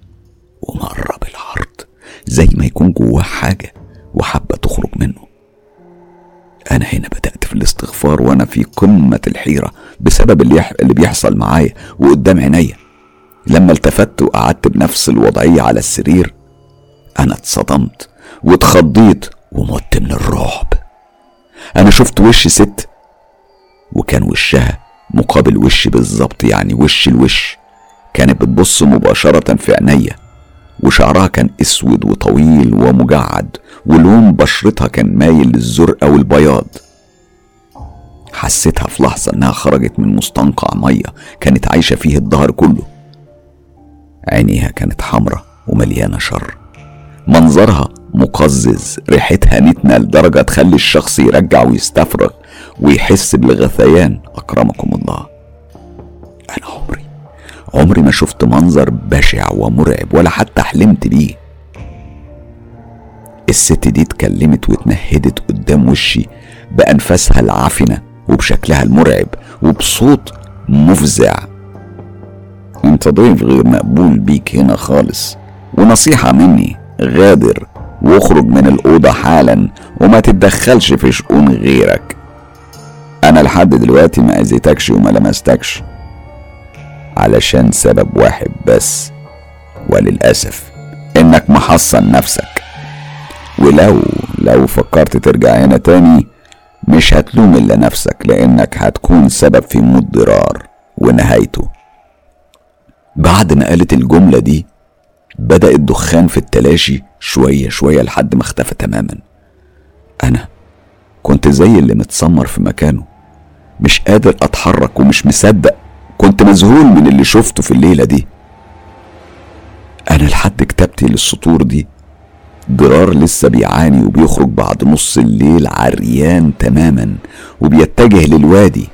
ومرة بالعرض زي ما يكون جواه حاجة وحابة تخرج منه. أنا هنا بدأت في الاستغفار وأنا في قمة الحيرة بسبب اللي, يح... اللي بيحصل معايا وقدام عينيا لما التفت وقعدت بنفس الوضعية على السرير أنا اتصدمت واتخضيت ومت من الرعب. أنا شفت وش ست وكان وشها مقابل وشي بالظبط يعني وش الوش كانت بتبص مباشرة في عينيا وشعرها كان أسود وطويل ومجعد ولون بشرتها كان مايل للزرقاء والبياض حسيتها في لحظة إنها خرجت من مستنقع مية كانت عايشة فيه الظهر كله. عينيها كانت حمرة ومليانة شر. منظرها مقزز ريحتها نتنة لدرجة تخلي الشخص يرجع ويستفرغ ويحس بالغثيان. أكرمكم الله. أنا عمري عمري ما شفت منظر بشع ومرعب ولا حتى حلمت بيه. الست دي اتكلمت واتنهدت قدام وشي بأنفاسها العفنة وبشكلها المرعب وبصوت مفزع. أنت ضيف غير مقبول بيك هنا خالص ونصيحة مني غادر واخرج من الأوضة حالا وما تتدخلش في شؤون غيرك. أنا لحد دلوقتي ما أذيتكش وما لمستكش علشان سبب واحد بس وللأسف إنك محصن نفسك. ولو لو فكرت ترجع هنا تاني مش هتلوم إلا نفسك لأنك هتكون سبب في موت ضرار ونهايته. بعد ما قالت الجملة دي بدأ الدخان في التلاشي شوية شوية لحد ما اختفى تماما. أنا كنت زي اللي متسمر في مكانه مش قادر أتحرك ومش مصدق كنت مذهول من اللي شفته في الليلة دي. أنا لحد كتابتي للسطور دي ضرار لسه بيعاني وبيخرج بعد نص الليل عريان تماما وبيتجه للوادي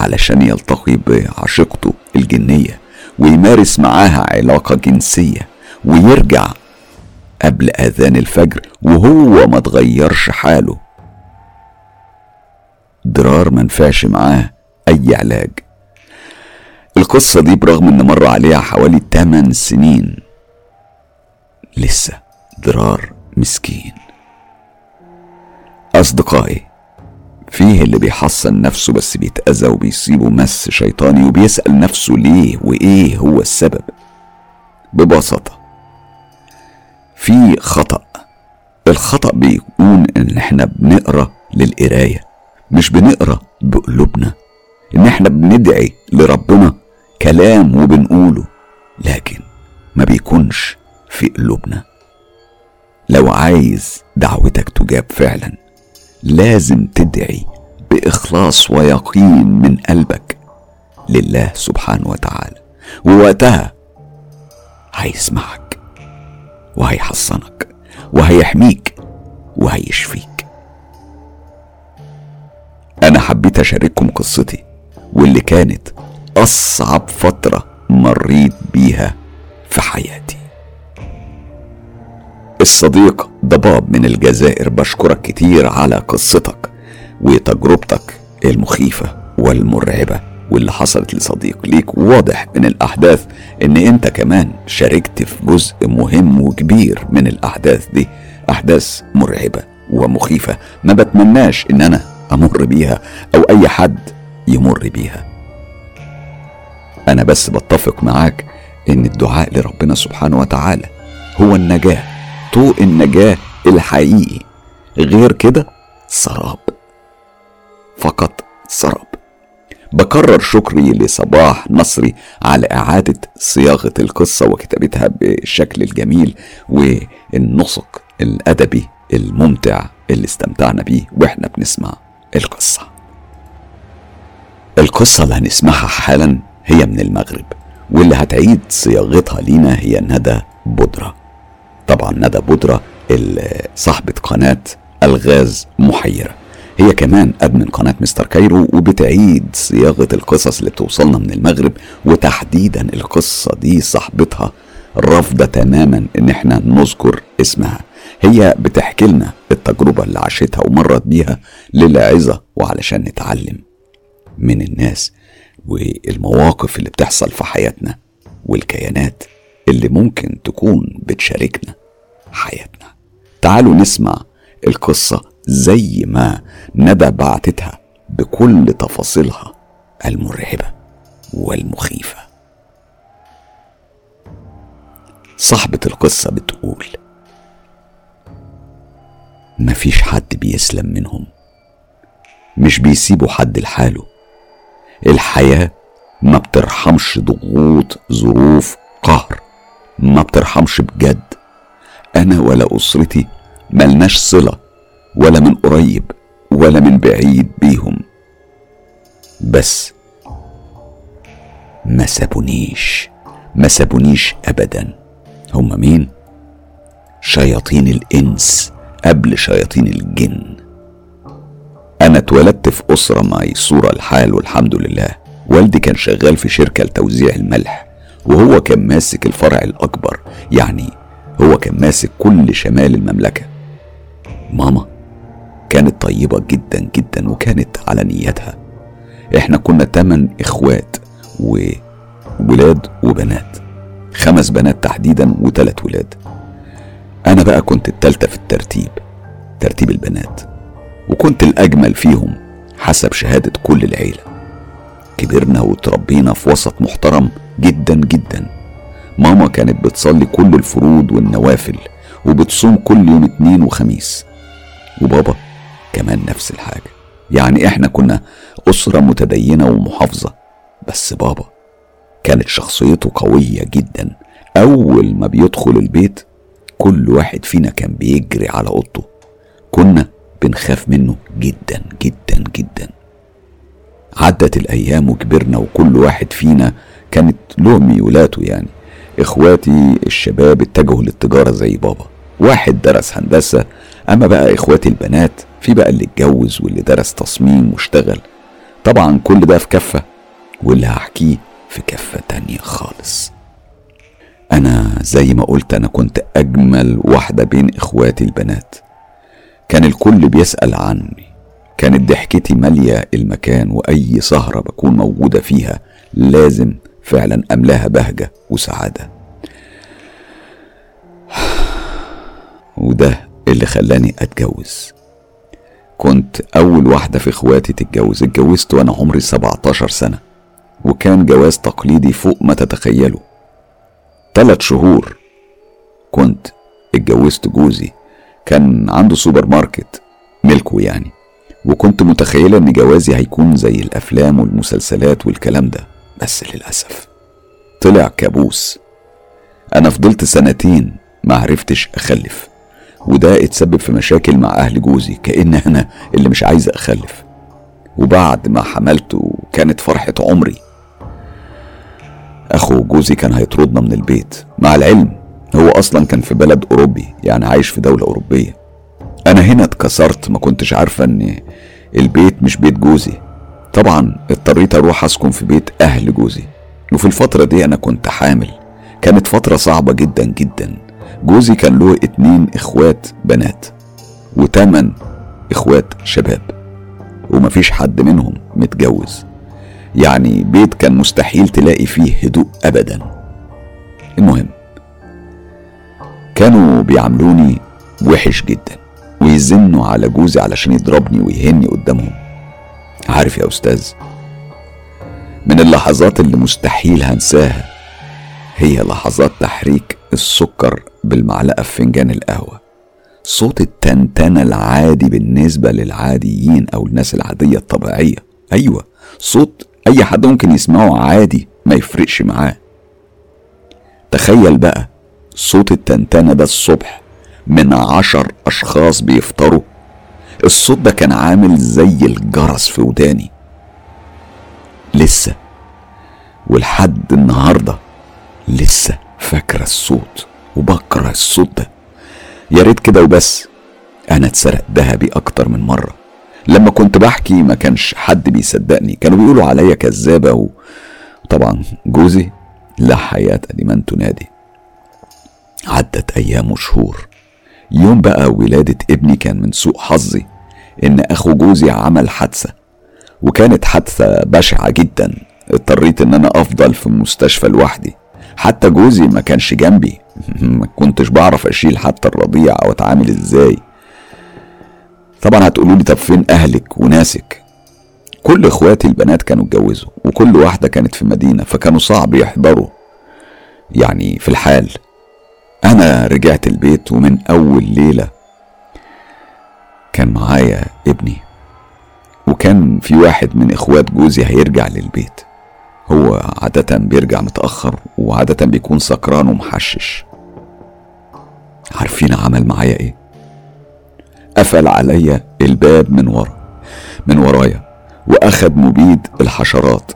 علشان يلتقي بعشيقته الجنية ويمارس معاها علاقة جنسية ويرجع قبل أذان الفجر وهو ما تغيرش حاله. درار منفعش معاه أي علاج. القصة دي برغم إن مر عليها حوالي 8 سنين لسه. درار مسكين. أصدقائي فيه اللي بيحصن نفسه بس بيتأذى وبيصيبه مس شيطاني وبيسأل نفسه ليه وإيه هو السبب. ببساطة في خطأ. الخطأ بيكون إن إحنا بنقرأ للقراية مش بنقرأ بقلوبنا. إن إحنا بندعي لربنا كلام وبنقوله لكن ما بيكونش في قلوبنا. لو عايز دعوتك تجاب فعلا لازم تدعي بإخلاص ويقين من قلبك لله سبحانه وتعالى. ووقتها هيسمعك وهيحصنك وهيحميك وهيشفيك. أنا حبيت أشارككم قصتي واللي كانت أصعب فترة مريت بيها في حياتي. الصديق ضباب من الجزائر بشكرك كتير على قصتك وتجربتك المخيفة والمرعبة واللي حصلت لصديق ليك. واضح من الأحداث إن أنت كمان شاركت في جزء مهم وكبير من الأحداث دي. أحداث مرعبة ومخيفة ما بتمناش إن أنا أمر بيها أو أي حد يمر بيها. أنا بس بتفق معاك إن الدعاء لربنا سبحانه وتعالى هو النجاة. طوق النجاة الحقيقي غير كده سراب. فقط سراب. بكرر شكري لصباح نصري على إعادة صياغة القصة وكتابتها بالشكل الجميل والنسق الأدبي الممتع اللي استمتعنا بيه وإحنا بنسمع القصة. القصة اللي هنسمعها حالا هي من المغرب واللي هتعيد صياغتها لينا هي ندى بودرة. طبعا ندى بودرة صاحبة قناة ألغاز محيرة. هي كمان أدمن قناة مستر كايرو وبتعيد صياغة القصص اللي بتوصلنا من المغرب وتحديدا القصة دي صاحبتها رافضة تماما إن إحنا نذكر اسمها. هي بتحكي لنا التجربة اللي عاشتها ومرت بيها للعظة وعلشان نتعلم من الناس والمواقف اللي بتحصل في حياتنا والكيانات. اللي ممكن تكون بتشاركنا حياتنا. تعالوا نسمع القصة زي ما ندى بعتتها بكل تفاصيلها المرعبة والمخيفة. صاحبة القصة بتقول مفيش حد بيسلم منهم مش بيسيبوا حد لحاله. الحياة ما بترحمش ضغوط ظروف قهر. ما بترحمش بجد. أنا ولا أسرتي ملناش صلة ولا من قريب ولا من بعيد بيهم. بس ما سابونيش ما سابونيش ابدا. هم مين؟ شياطين الإنس قبل شياطين الجن. أنا اتولدت في أسرة ميسورة الحال والحمد لله. والدي كان شغال في شركة لتوزيع الملح. وهو كان ماسك الفرع الأكبر يعني هو كان ماسك كل شمال المملكة. ماما كانت طيبة جدا جدا وكانت على نيتها. إحنا كنا تمن إخوات وولاد وبنات خمس بنات تحديدا وثلاث ولاد. أنا بقى كنت التالتة في الترتيب ترتيب البنات وكنت الأجمل فيهم حسب شهادة كل العيلة. كبرنا وتربينا في وسط محترم جدا جدا. ماما كانت بتصلي كل الفروض والنوافل وبتصوم كل يوم اتنين وخميس. وبابا كمان نفس الحاجة. يعني إحنا كنا أسرة متدينة ومحافظة. بس بابا كانت شخصيته قوية جدا. أول ما بيدخل البيت كل واحد فينا كان بيجري على أوضته. كنا بنخاف منه جدا جدا جدا. عدت الأيام وكبرنا وكل واحد فينا كانت له ميولاته يعني. إخواتي الشباب اتجهوا للتجارة زي بابا. واحد درس هندسة أما بقى إخواتي البنات في بقى اللي اتجوز واللي درس تصميم واشتغل. طبعا كل ده في كفة واللي هحكيه في كفة تانية خالص. أنا زي ما قلت أنا كنت أجمل واحدة بين إخواتي البنات. كان الكل بيسأل عني كانت ضحكتي مالية المكان وأي سهرة بكون موجودة فيها لازم فعلا أملاها بهجة وسعادة. وده اللي خلاني أتجوز. كنت أول واحدة في إخواتي تتجوز. اتجوزت وأنا عمري 17 سنة. وكان جواز تقليدي فوق ما تتخيلوا تلات شهور كنت اتجوزت جوزي. كان عنده سوبر ماركت ملكه يعني. وكنت متخيلة إن جوازي هيكون زي الأفلام والمسلسلات والكلام ده بس للأسف. طلع كابوس. أنا فضلت سنتين ما عرفتش أخلف وده اتسبب في مشاكل مع أهل جوزي كأن أنا اللي مش عايز أخلف. وبعد ما حملت كانت فرحة عمري. أخو جوزي كان هيطردنا من البيت. مع العلم هو أصلا كان في بلد أوروبي يعني عايش في دولة أوروبية. أنا هنا اتكسرت ما كنتش عارفة ان البيت مش بيت جوزي. طبعا اضطريت أروح أسكن في بيت أهل جوزي. وفي الفترة دي أنا كنت حامل. كانت فترة صعبة جدا جدا. جوزي كان له اتنين إخوات بنات وتمن إخوات شباب. ومفيش حد منهم متجوز. يعني بيت كان مستحيل تلاقي فيه هدوء ابدا. المهم كانوا بيعاملوني وحش جدا. ويزنوا على جوزي علشان يضربني ويهني قدامهم. عارف يا أستاذ من اللحظات اللي مستحيل هنساها هي لحظات تحريك السكر بالمعلقة في فنجان القهوة. صوت التنتنة العادي بالنسبة للعاديين أو الناس العادية الطبيعية. أيوه صوت أي حد ممكن يسمعه عادي ما يفرقش معاه. تخيل بقى صوت التنتنة ده الصبح من عشر أشخاص بيفطروا. الصوت ده كان عامل زي الجرس في وداني. لسه. ولحد النهارده لسه فاكرة الصوت وبكره الصوت ده. يا ريت كده وبس. أنا اتسرق ذهبي أكتر من مرة. لما كنت بحكي ما كانش حد بيصدقني. كانوا بيقولوا عليا كذابة وطبعا جوزي لا حياة لمن تنادي عدت أيام وشهور. يوم بقى ولادة ابني كان من سوء حظي إن أخو جوزي عمل حادثة وكانت حادثة بشعة جدا. اضطريت إن أنا أفضل في المستشفى لوحدي. حتى جوزي ما كانش جنبي. [laughs] ما كنتش بعرف أشيل حتى الرضيع أو أتعامل إزاي. طبعا هتقولوا لي طب فين أهلك وناسك؟ كل إخواتي البنات كانوا اتجوزوا وكل واحدة كانت في مدينة فكانوا صعب يحضروا. يعني في الحال. أنا رجعت البيت ومن أول ليلة كان معايا ابني وكان في واحد من إخوات جوزي هيرجع للبيت. هو عادة بيرجع متأخر وعادة بيكون سكران ومحشش. عارفين عمل معايا إيه؟ قفل عليا الباب من ورا من ورايا وأخد مبيد الحشرات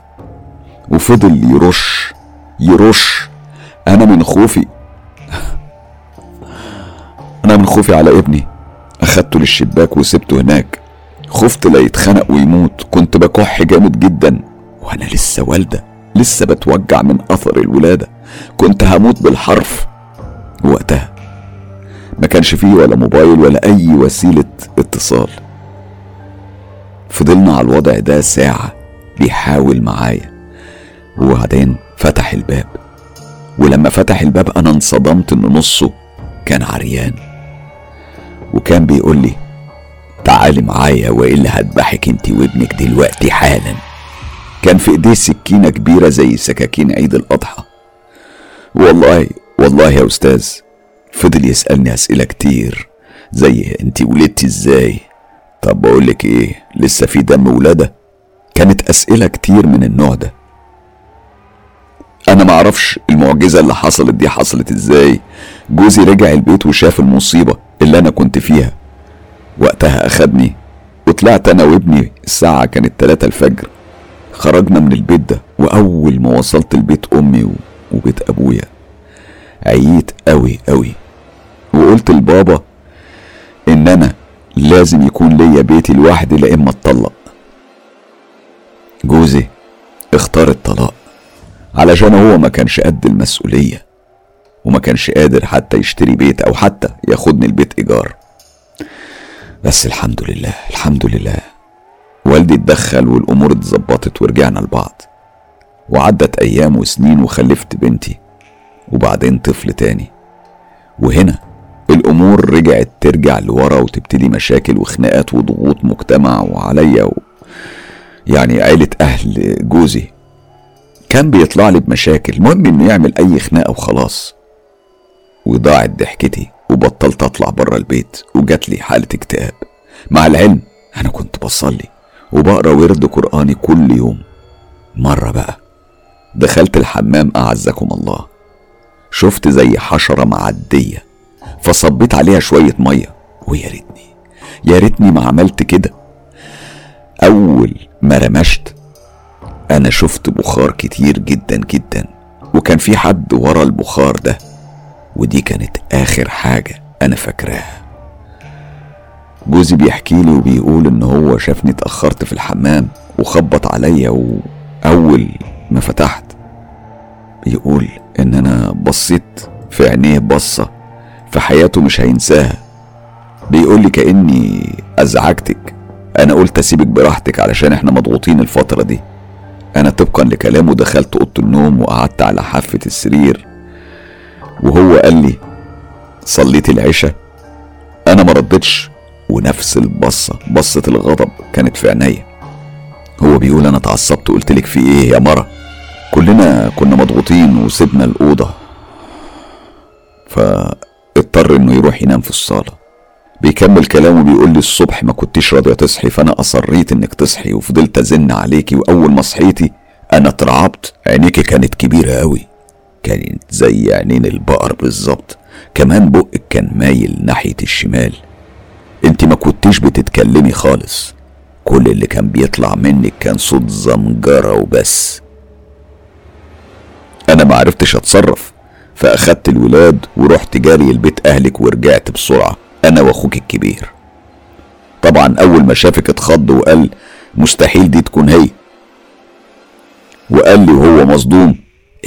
وفضل يرش يرش. أنا من خوفي أنا من خوفي على ابني. أخدته للشباك وسبته هناك. خفت لا يتخنق ويموت. كنت بكح جامد جدا. وأنا لسه والدة. لسه بتوجع من أثر الولادة. كنت هموت بالحرف. وقتها ما كانش فيه ولا موبايل ولا أي وسيلة اتصال. فضلنا على الوضع ده ساعة. بيحاول معايا. وبعدين فتح الباب. ولما فتح الباب أنا انصدمت إن نصه كان عريان. وكان بيقول لي تعالي معايا وإلا هذبحك أنت وابنك دلوقتي حالا. كان في إيديه سكينة كبيرة زي سكاكين عيد الأضحى. والله والله يا أستاذ فضل يسألني أسئلة كتير زي أنت ولدتي إزاي؟ طب بقولك إيه لسه في دم ولادة؟ كانت أسئلة كتير من النوع ده. أنا معرفش المعجزة اللي حصلت دي حصلت إزاي. جوزي رجع البيت وشاف المصيبة. اللي أنا كنت فيها. وقتها أخدني وطلعت أنا وابني الساعة كانت تلاتة الفجر. خرجنا من البيت ده وأول ما وصلت البيت أمي وبيت أبويا. عييت قوي قوي وقلت لبابا إن أنا لازم يكون ليا بيتي لوحدي لا إما أتطلق. جوزي اختار الطلاق علشان هو ما كانش قد المسؤولية. وما كانش قادر حتى يشتري بيت أو حتى ياخدني البيت إيجار. بس الحمد لله الحمد لله. والدي اتدخل والأمور اتظبطت ورجعنا لبعض. وعدت أيام وسنين وخلفت بنتي. وبعدين طفل تاني. وهنا الأمور رجعت ترجع لورا وتبتدي مشاكل وخناقات وضغوط مجتمع وعليا و... يعني عيلة أهل جوزي. كان بيطلع لي بمشاكل. المهم إنه يعمل أي خناقة وخلاص. وضاعت ضحكتي وبطلت أطلع بره البيت وجات لي حالة اكتئاب. مع العلم أنا كنت بصلي وبقرأ ورد قرآني كل يوم. مرة بقى دخلت الحمام أعزكم الله. شفت زي حشرة معدية فصبيت عليها شوية مية. ويا ريتني يا ريتني ما عملت كده. أول ما رمشت أنا شفت بخار كتير جدا جدا. وكان في حد ورا البخار ده ودي كانت آخر حاجة أنا فاكراها. جوزي بيحكي لي وبيقول إن هو شافني اتأخرت في الحمام وخبط عليا وأول ما فتحت بيقول إن أنا بصيت في عينيه بصة في حياته مش هينساها. بيقول لي كأني أزعجتك. أنا قلت أسيبك براحتك علشان إحنا مضغوطين الفترة دي. أنا طبقا لكلامه دخلت أوضة النوم وقعدت على حافة السرير وهو قال لي صليت العشاء أنا ما ردتش ونفس البصة بصة الغضب كانت في عينيا. هو بيقول أنا اتعصبت وقلت لك في إيه يا مرة؟ كلنا كنا مضغوطين وسيبنا الأوضة. فاضطر إنه يروح ينام في الصالة. بيكمل كلامه بيقول لي الصبح ما كنتيش راضية تصحي فأنا أصريت إنك تصحي وفضلت أزن عليكي وأول ما صحيتي أنا اترعبت عينيكي كانت كبيرة قوي كانت زي عينين البقر بالظبط. كمان بقك كان مايل ناحية الشمال. انت ما كنتيش بتتكلمي خالص. كل اللي كان بيطلع منك كان صوت زمجرة وبس. أنا ما عرفتش أتصرف. فأخدت الولاد ورحت جاري البيت أهلك ورجعت بسرعة أنا وأخوك الكبير. طبعا أول ما شافك اتخض وقال مستحيل دي تكون هي. وقال لي وهو مصدوم.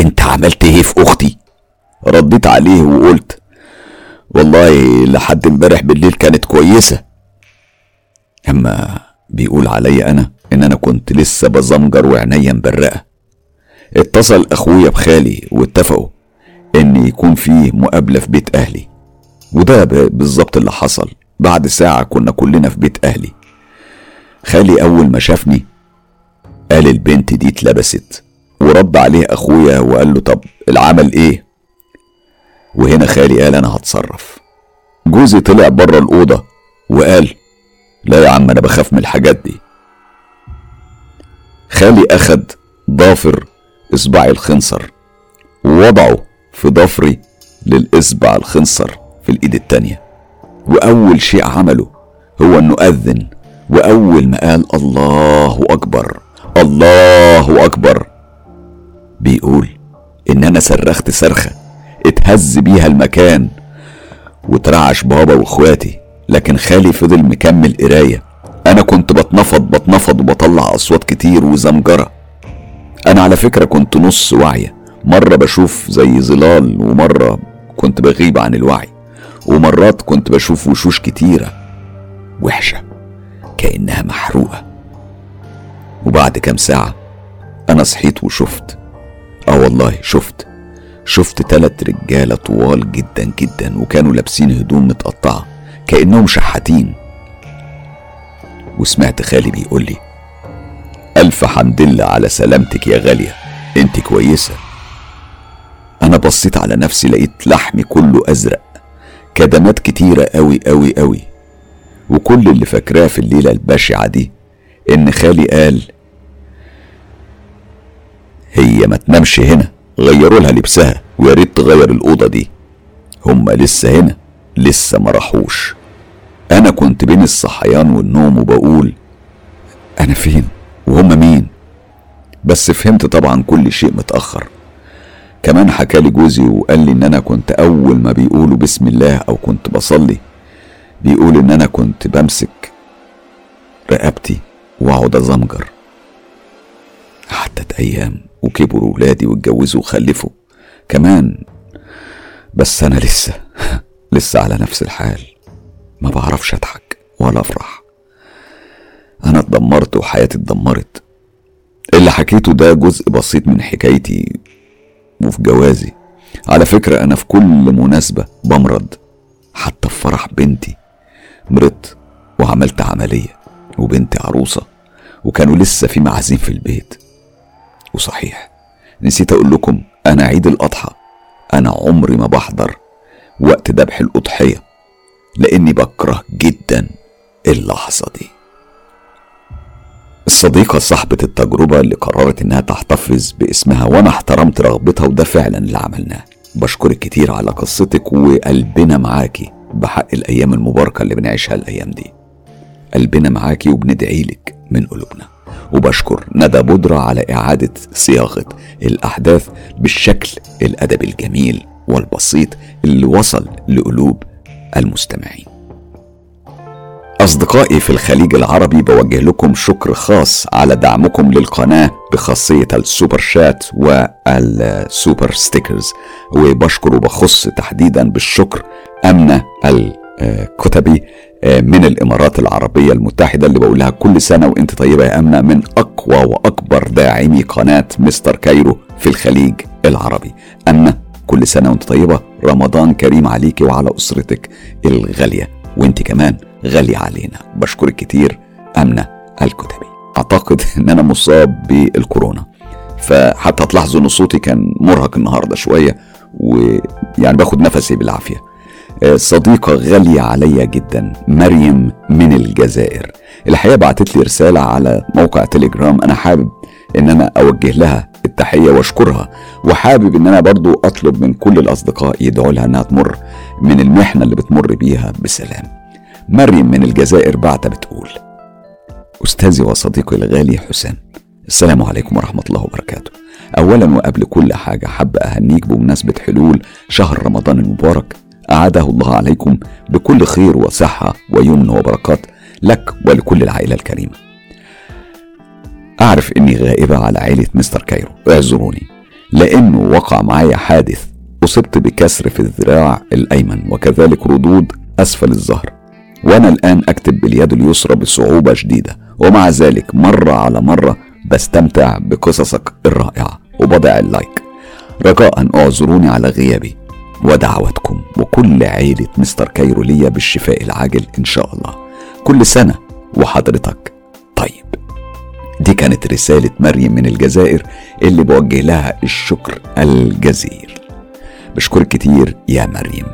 انت عملت إيه في أختي؟ رديت عليه وقلت والله لحد امبارح بالليل كانت كويسة. اما بيقول عليا أنا ان أنا كنت لسه بزمجر وعينيا مبرقة. اتصل اخويا بخالي واتفقوا ان يكون فيه مقابلة في بيت أهلي. وده بالظبط اللي حصل. بعد ساعة كنا كلنا في بيت أهلي. خالي أول ما شافني قال البنت دي اتلبست. ورد عليه أخويا وقال له طب العمل إيه؟ وهنا خالي قال أنا هتصرف. جوزي طلع بره الأوضة وقال لا يا عم أنا بخاف من الحاجات دي. خالي أخد ضافر إصبعي الخنصر ووضعه في ضفري للإصبع الخنصر في الإيد التانية. وأول شيء عمله هو إنه أذن وأول ما قال الله أكبر الله أكبر بيقول إن أنا صرخت صرخة اتهز بيها المكان وترعش بابا وإخواتي لكن خالي فضل مكمل قراية. أنا كنت بتنفض بتنفض وبطلع أصوات كتير وزمجرة أنا على فكرة كنت نص واعية. مرة بشوف زي ظلال ومرة كنت بغيب عن الوعي. ومرات كنت بشوف وشوش كتيرة وحشة كأنها محروقة. وبعد كام ساعة أنا صحيت وشفت آه والله شفت. شفت تلات رجالة طوال جدا جدا وكانوا لابسين هدوم متقطعة كأنهم شحاتين. وسمعت خالي بيقول لي ألف حمد لله على سلامتك يا غالية. أنت كويسة. أنا بصيت على نفسي لقيت لحمي كله أزرق كدمات كتيرة أوي أوي أوي. وكل اللي فاكراه في الليلة البشعة دي إن خالي قال هي ما تنامش هنا. غيروا لها لبسها ويا ريت تغير الأوضة دي. هما لسه هنا لسه ما راحوش. أنا كنت بين الصحيان والنوم وبقول أنا فين؟ وهما مين؟ بس فهمت طبعا كل شيء متأخر. كمان حكالي جوزي وقال لي إن أنا كنت أول ما بيقولوا بسم الله أو كنت بصلي بيقول إن أنا كنت بمسك رقبتي وأقعد أزمجر. عدت أيام. وكبروا ولادي واتجوزوا وخلفوا كمان بس أنا لسه [laughs] لسه على نفس الحال. ما بعرفش أضحك ولا أفرح. أنا اتدمرت وحياتي اتدمرت. اللي حكيته ده جزء بسيط من حكايتي وفي جوازي. على فكرة أنا في كل مناسبة بمرض. حتى في فرح بنتي. مرضت وعملت عملية. وبنتي عروسة. وكانوا لسه في معازيم في البيت. وصحيح نسيت أقول لكم أنا عيد الأضحى. أنا عمري ما بحضر وقت ذبح الأضحية لأني بكره جدا اللحظة دي. الصديقة صاحبة التجربة اللي قررت إنها تحتفظ باسمها وأنا احترمت رغبتها وده فعلا اللي عملناه. بشكرك كتير على قصتك وقلبنا معاكي بحق الأيام المباركة اللي بنعيشها الأيام دي. قلبنا معاكي وبندعي لك من قلوبنا. وبشكر ندى بودرة على إعادة صياغة الأحداث بالشكل الأدبي الجميل والبسيط اللي وصل لقلوب المستمعين. أصدقائي في الخليج العربي بوجه لكم شكر خاص على دعمكم للقناة بخاصية ال Super Chat وال Super Stickers وبشكر وبخص تحديدا بالشكر أمنة الكتبي من الإمارات العربية المتحدة اللي بقولها كل سنة وإنت طيبة يا أمنة من أقوى وأكبر داعمي قناة مستر كايرو في الخليج العربي. أمنة كل سنة وإنت طيبة رمضان كريم عليكي وعلى أسرتك الغالية وإنت كمان غالية علينا. بشكرك كتير أمنة الكتبي. أعتقد إن أنا مصاب بالكورونا فحتى تلاحظوا إن صوتي كان مرهق النهاردة شوية ويعني باخد نفسي بالعافية. صديقة غالية عليا جدا مريم من الجزائر. الحقيقة بعتت لي رسالة على موقع تليجرام أنا حابب إن أنا أوجه لها التحية وأشكرها وحابب إن أنا برضو أطلب من كل الأصدقاء يدعوا لها إنها تمر من المحنة اللي بتمر بيها بسلام. مريم من الجزائر بعت بتقول أستاذي وصديقي الغالي حسام السلام عليكم ورحمة الله وبركاته. أولا وقبل كل حاجة حابة أهنيك بمناسبة حلول شهر رمضان المبارك. أعاده الله عليكم بكل خير وصحة ويمن وبركات لك ولكل العائلة الكريمة أعرف إني غائبة على عائلة مستر كايرو. اعذروني. لأنه وقع معايا حادث أصبت بكسر في الذراع الأيمن وكذلك رضوض أسفل الظهر. وأنا الآن أكتب باليد اليسرى بصعوبة شديدة ومع ذلك مرة على مرة بستمتع بقصصك الرائعة. وبضع ال like. رجاء أعذروني على غيابي. ودعوتكم وكل عيلة مستر كايرو ليا بالشفاء العاجل إن شاء الله. كل سنة وحضرتك. طيب دي كانت رسالة مريم من الجزائر اللي بوجه لها الشكر الجزير بشكرك كتير يا مريم.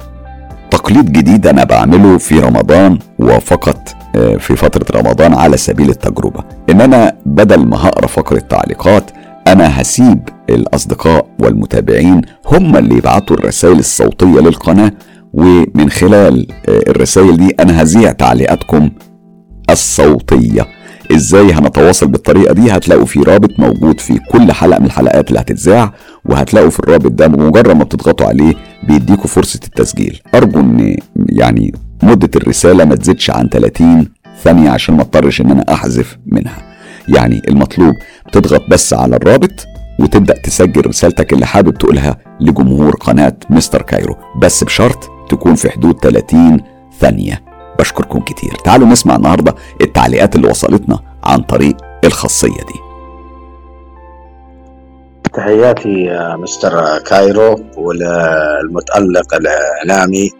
تقليد جديد أنا بعمله في رمضان وفقط في فترة رمضان على سبيل التجربة. إن أنا بدل ما هقرأ فقرة تعليقات أنا هسيب الأصدقاء والمتابعين هم اللي يبعتوا الرسائل الصوتية للقناة ومن خلال الرسائل دي أنا هذيع تعليقاتكم الصوتية. إزاي هنتواصل بالطريقة دي؟ هتلاقوا في رابط موجود في كل حلقة من الحلقات اللي هتتذاع وهتلاقوا في الرابط ده بمجرد ما بتضغطوا عليه بيديكوا فرصة التسجيل. أرجو إن يعني مدة الرسالة ما تزيدش عن 30 ثانية عشان ما اضطرش إن أنا أحذف منها. يعني المطلوب. تضغط بس على الرابط وتبدأ تسجل رسالتك اللي حابب تقولها لجمهور قناة مستر كايرو. بس بشرط تكون في حدود 30 ثانية. بشكركم كتير. تعالوا نسمع النهارده التعليقات اللي وصلتنا عن طريق الخاصية دي. تحياتي يا مستر كايرو والمتألق الإعلامي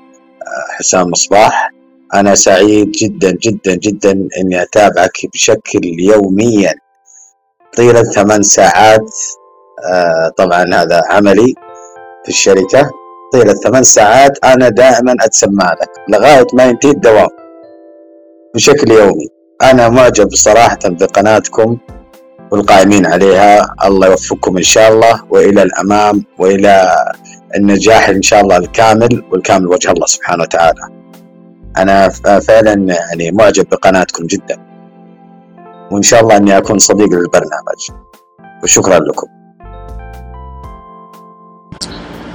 حسام مصباح. أنا سعيد جدا جدا جدا إني أتابعك بشكل يوميا طيلة ثمان ساعات. طبعا هذا عملي في الشركة. طيلة ثمان ساعات أنا دائما أتسمع لك. لغاية ما ينتهي الدوام بشكل يومي. أنا معجب صراحة بقناتكم والقائمين عليها. الله يوفقكم إن شاء الله. وإلى الأمام وإلى النجاح إن شاء الله الكامل والكامل وجه الله سبحانه وتعالى. أنا فعلا يعني معجب بقناتكم جدا. وإن شاء الله أني أكون صديق للبرنامج. وشكرا لكم.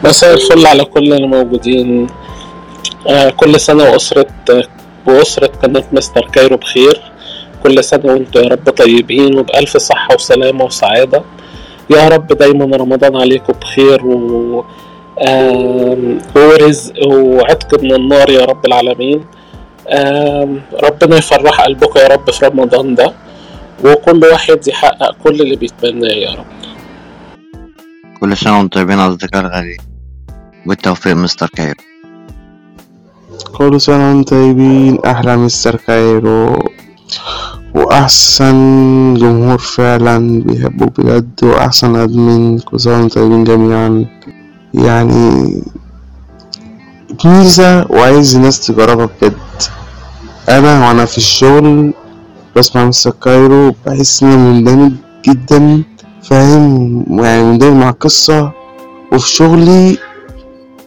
مساء الفل على كل الموجودين. آه كل سنة وأسرة وأسرة قناة مستر كايرو بخير. كل سنة وأنتم يا رب طيبين وبألف صحة وسلامة وسعادة. يا رب دايما رمضان عليكم بخير ورزق وعتق من النار يا رب العالمين. ربنا يفرح قلبكم يا رب في رمضان ده وكل واحد يحقق كل اللي بيتمناه يا رب. كل سنة وأنتم طيبين أصدقاء الغالي. بالتوفيق مستر كايرو كل سنة وأنتم طيبين أحلى مستر كايرو وأحسن جمهور فعلا بيحبوك بجد وأحسن أدمن كل سنة وأنتم طيبين جميعا. يعني ميزة وعايز الناس تجربها بجد. أنا وأنا في الشغل بسمع مستر كايرو بحس إني مندمج جدا فاهم؟ يعني مندمج مع القصة. وفي شغلي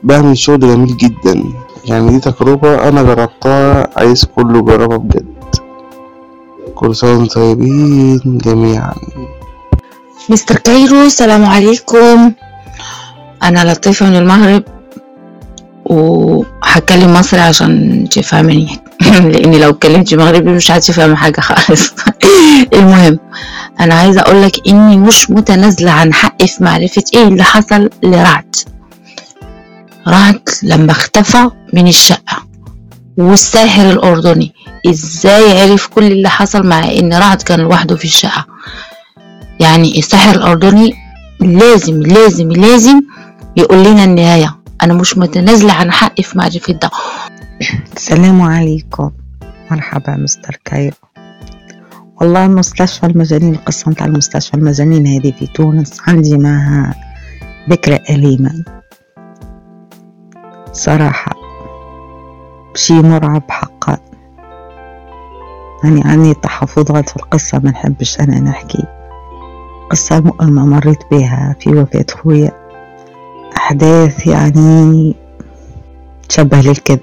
بعمل شغل جميل جدا. يعني دي تجربة أنا جربتها عايز كله يجربها بجد. كل سنة وأنتم طيبين جميعا. مستر كايرو السلام عليكم. أنا لطيفة من المغرب وهتكلم مصري عشان تفهمني [laughs] لأني لو اتكلمت مغربي مش هتفهم حاجة خالص. [laughs] المهم أنا عايزة أقولك إني مش متنازلة عن حقي في معرفة إيه اللي حصل لرعد. رعد لما اختفى من الشقة والساحر الأردني إزاي عرف كل اللي حصل مع إن رعد كان لوحده في الشقة؟ يعني الساحر الأردني لازم لازم لازم يقول لنا النهاية. أنا مش متنازلة عن حقي في معرفة ده. السلام عليكم. مرحبا مستر كايرو. والله مستشفى المجانين القصة متاع المستشفى المجانين هذه في تونس عندي معها ذكرى أليمة. صراحة شي مرعب حقا يعني عندي تحفظات في القصة ما نحبش أنا نحكي. قصة مؤلمة مريت بها في وفاة خويا. أحداث يعني تشبه للكذب.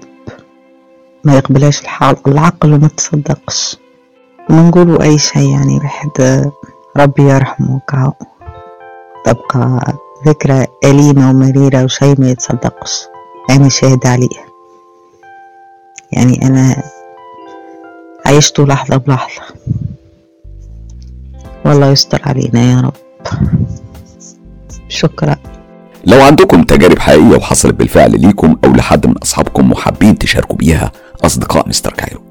ما يقبلهاش الحال العقل وما تصدقش. وما نقولوا أي شيء يعني لحد ربي يرحمه كهو تبقى ذكرى أليمة ومريرة وشيء ما يتصدقش. أنا شاهد عليه. يعني أنا عيشته لحظة بلحظة. والله يستر علينا يا رب. شكرا. لو عندكم تجارب حقيقية وحصلت بالفعل ليكم أو لحد من أصحابكم وحابين تشاركوا بيها أصدقاء مستر كايرو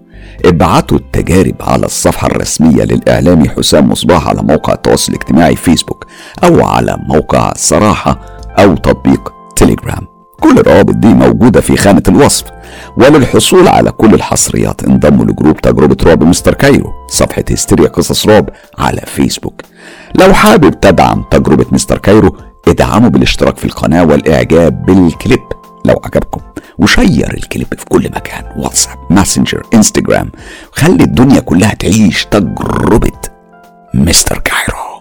ابعتوا التجارب على الصفحة الرسمية للإعلامي حسام مصباح على موقع التواصل الاجتماعي فيسبوك أو على موقع صراحة أو تطبيق تليجرام. كل الروابط دي موجودة في خانة الوصف وللحصول على كل الحصريات انضموا لجروب تجربة رعب مستر كايرو صفحة هستيريا قصص رعب على فيسبوك. لو حابب تدعم تجربة مستر كايرو ادعموا بالاشتراك في القناة والإعجاب بالكليب لو عجبكم. و share الكليب في كل مكان واتساب ماسنجر إنستجرام. خلي الدنيا كلها تعيش تجربة مستر كايرو.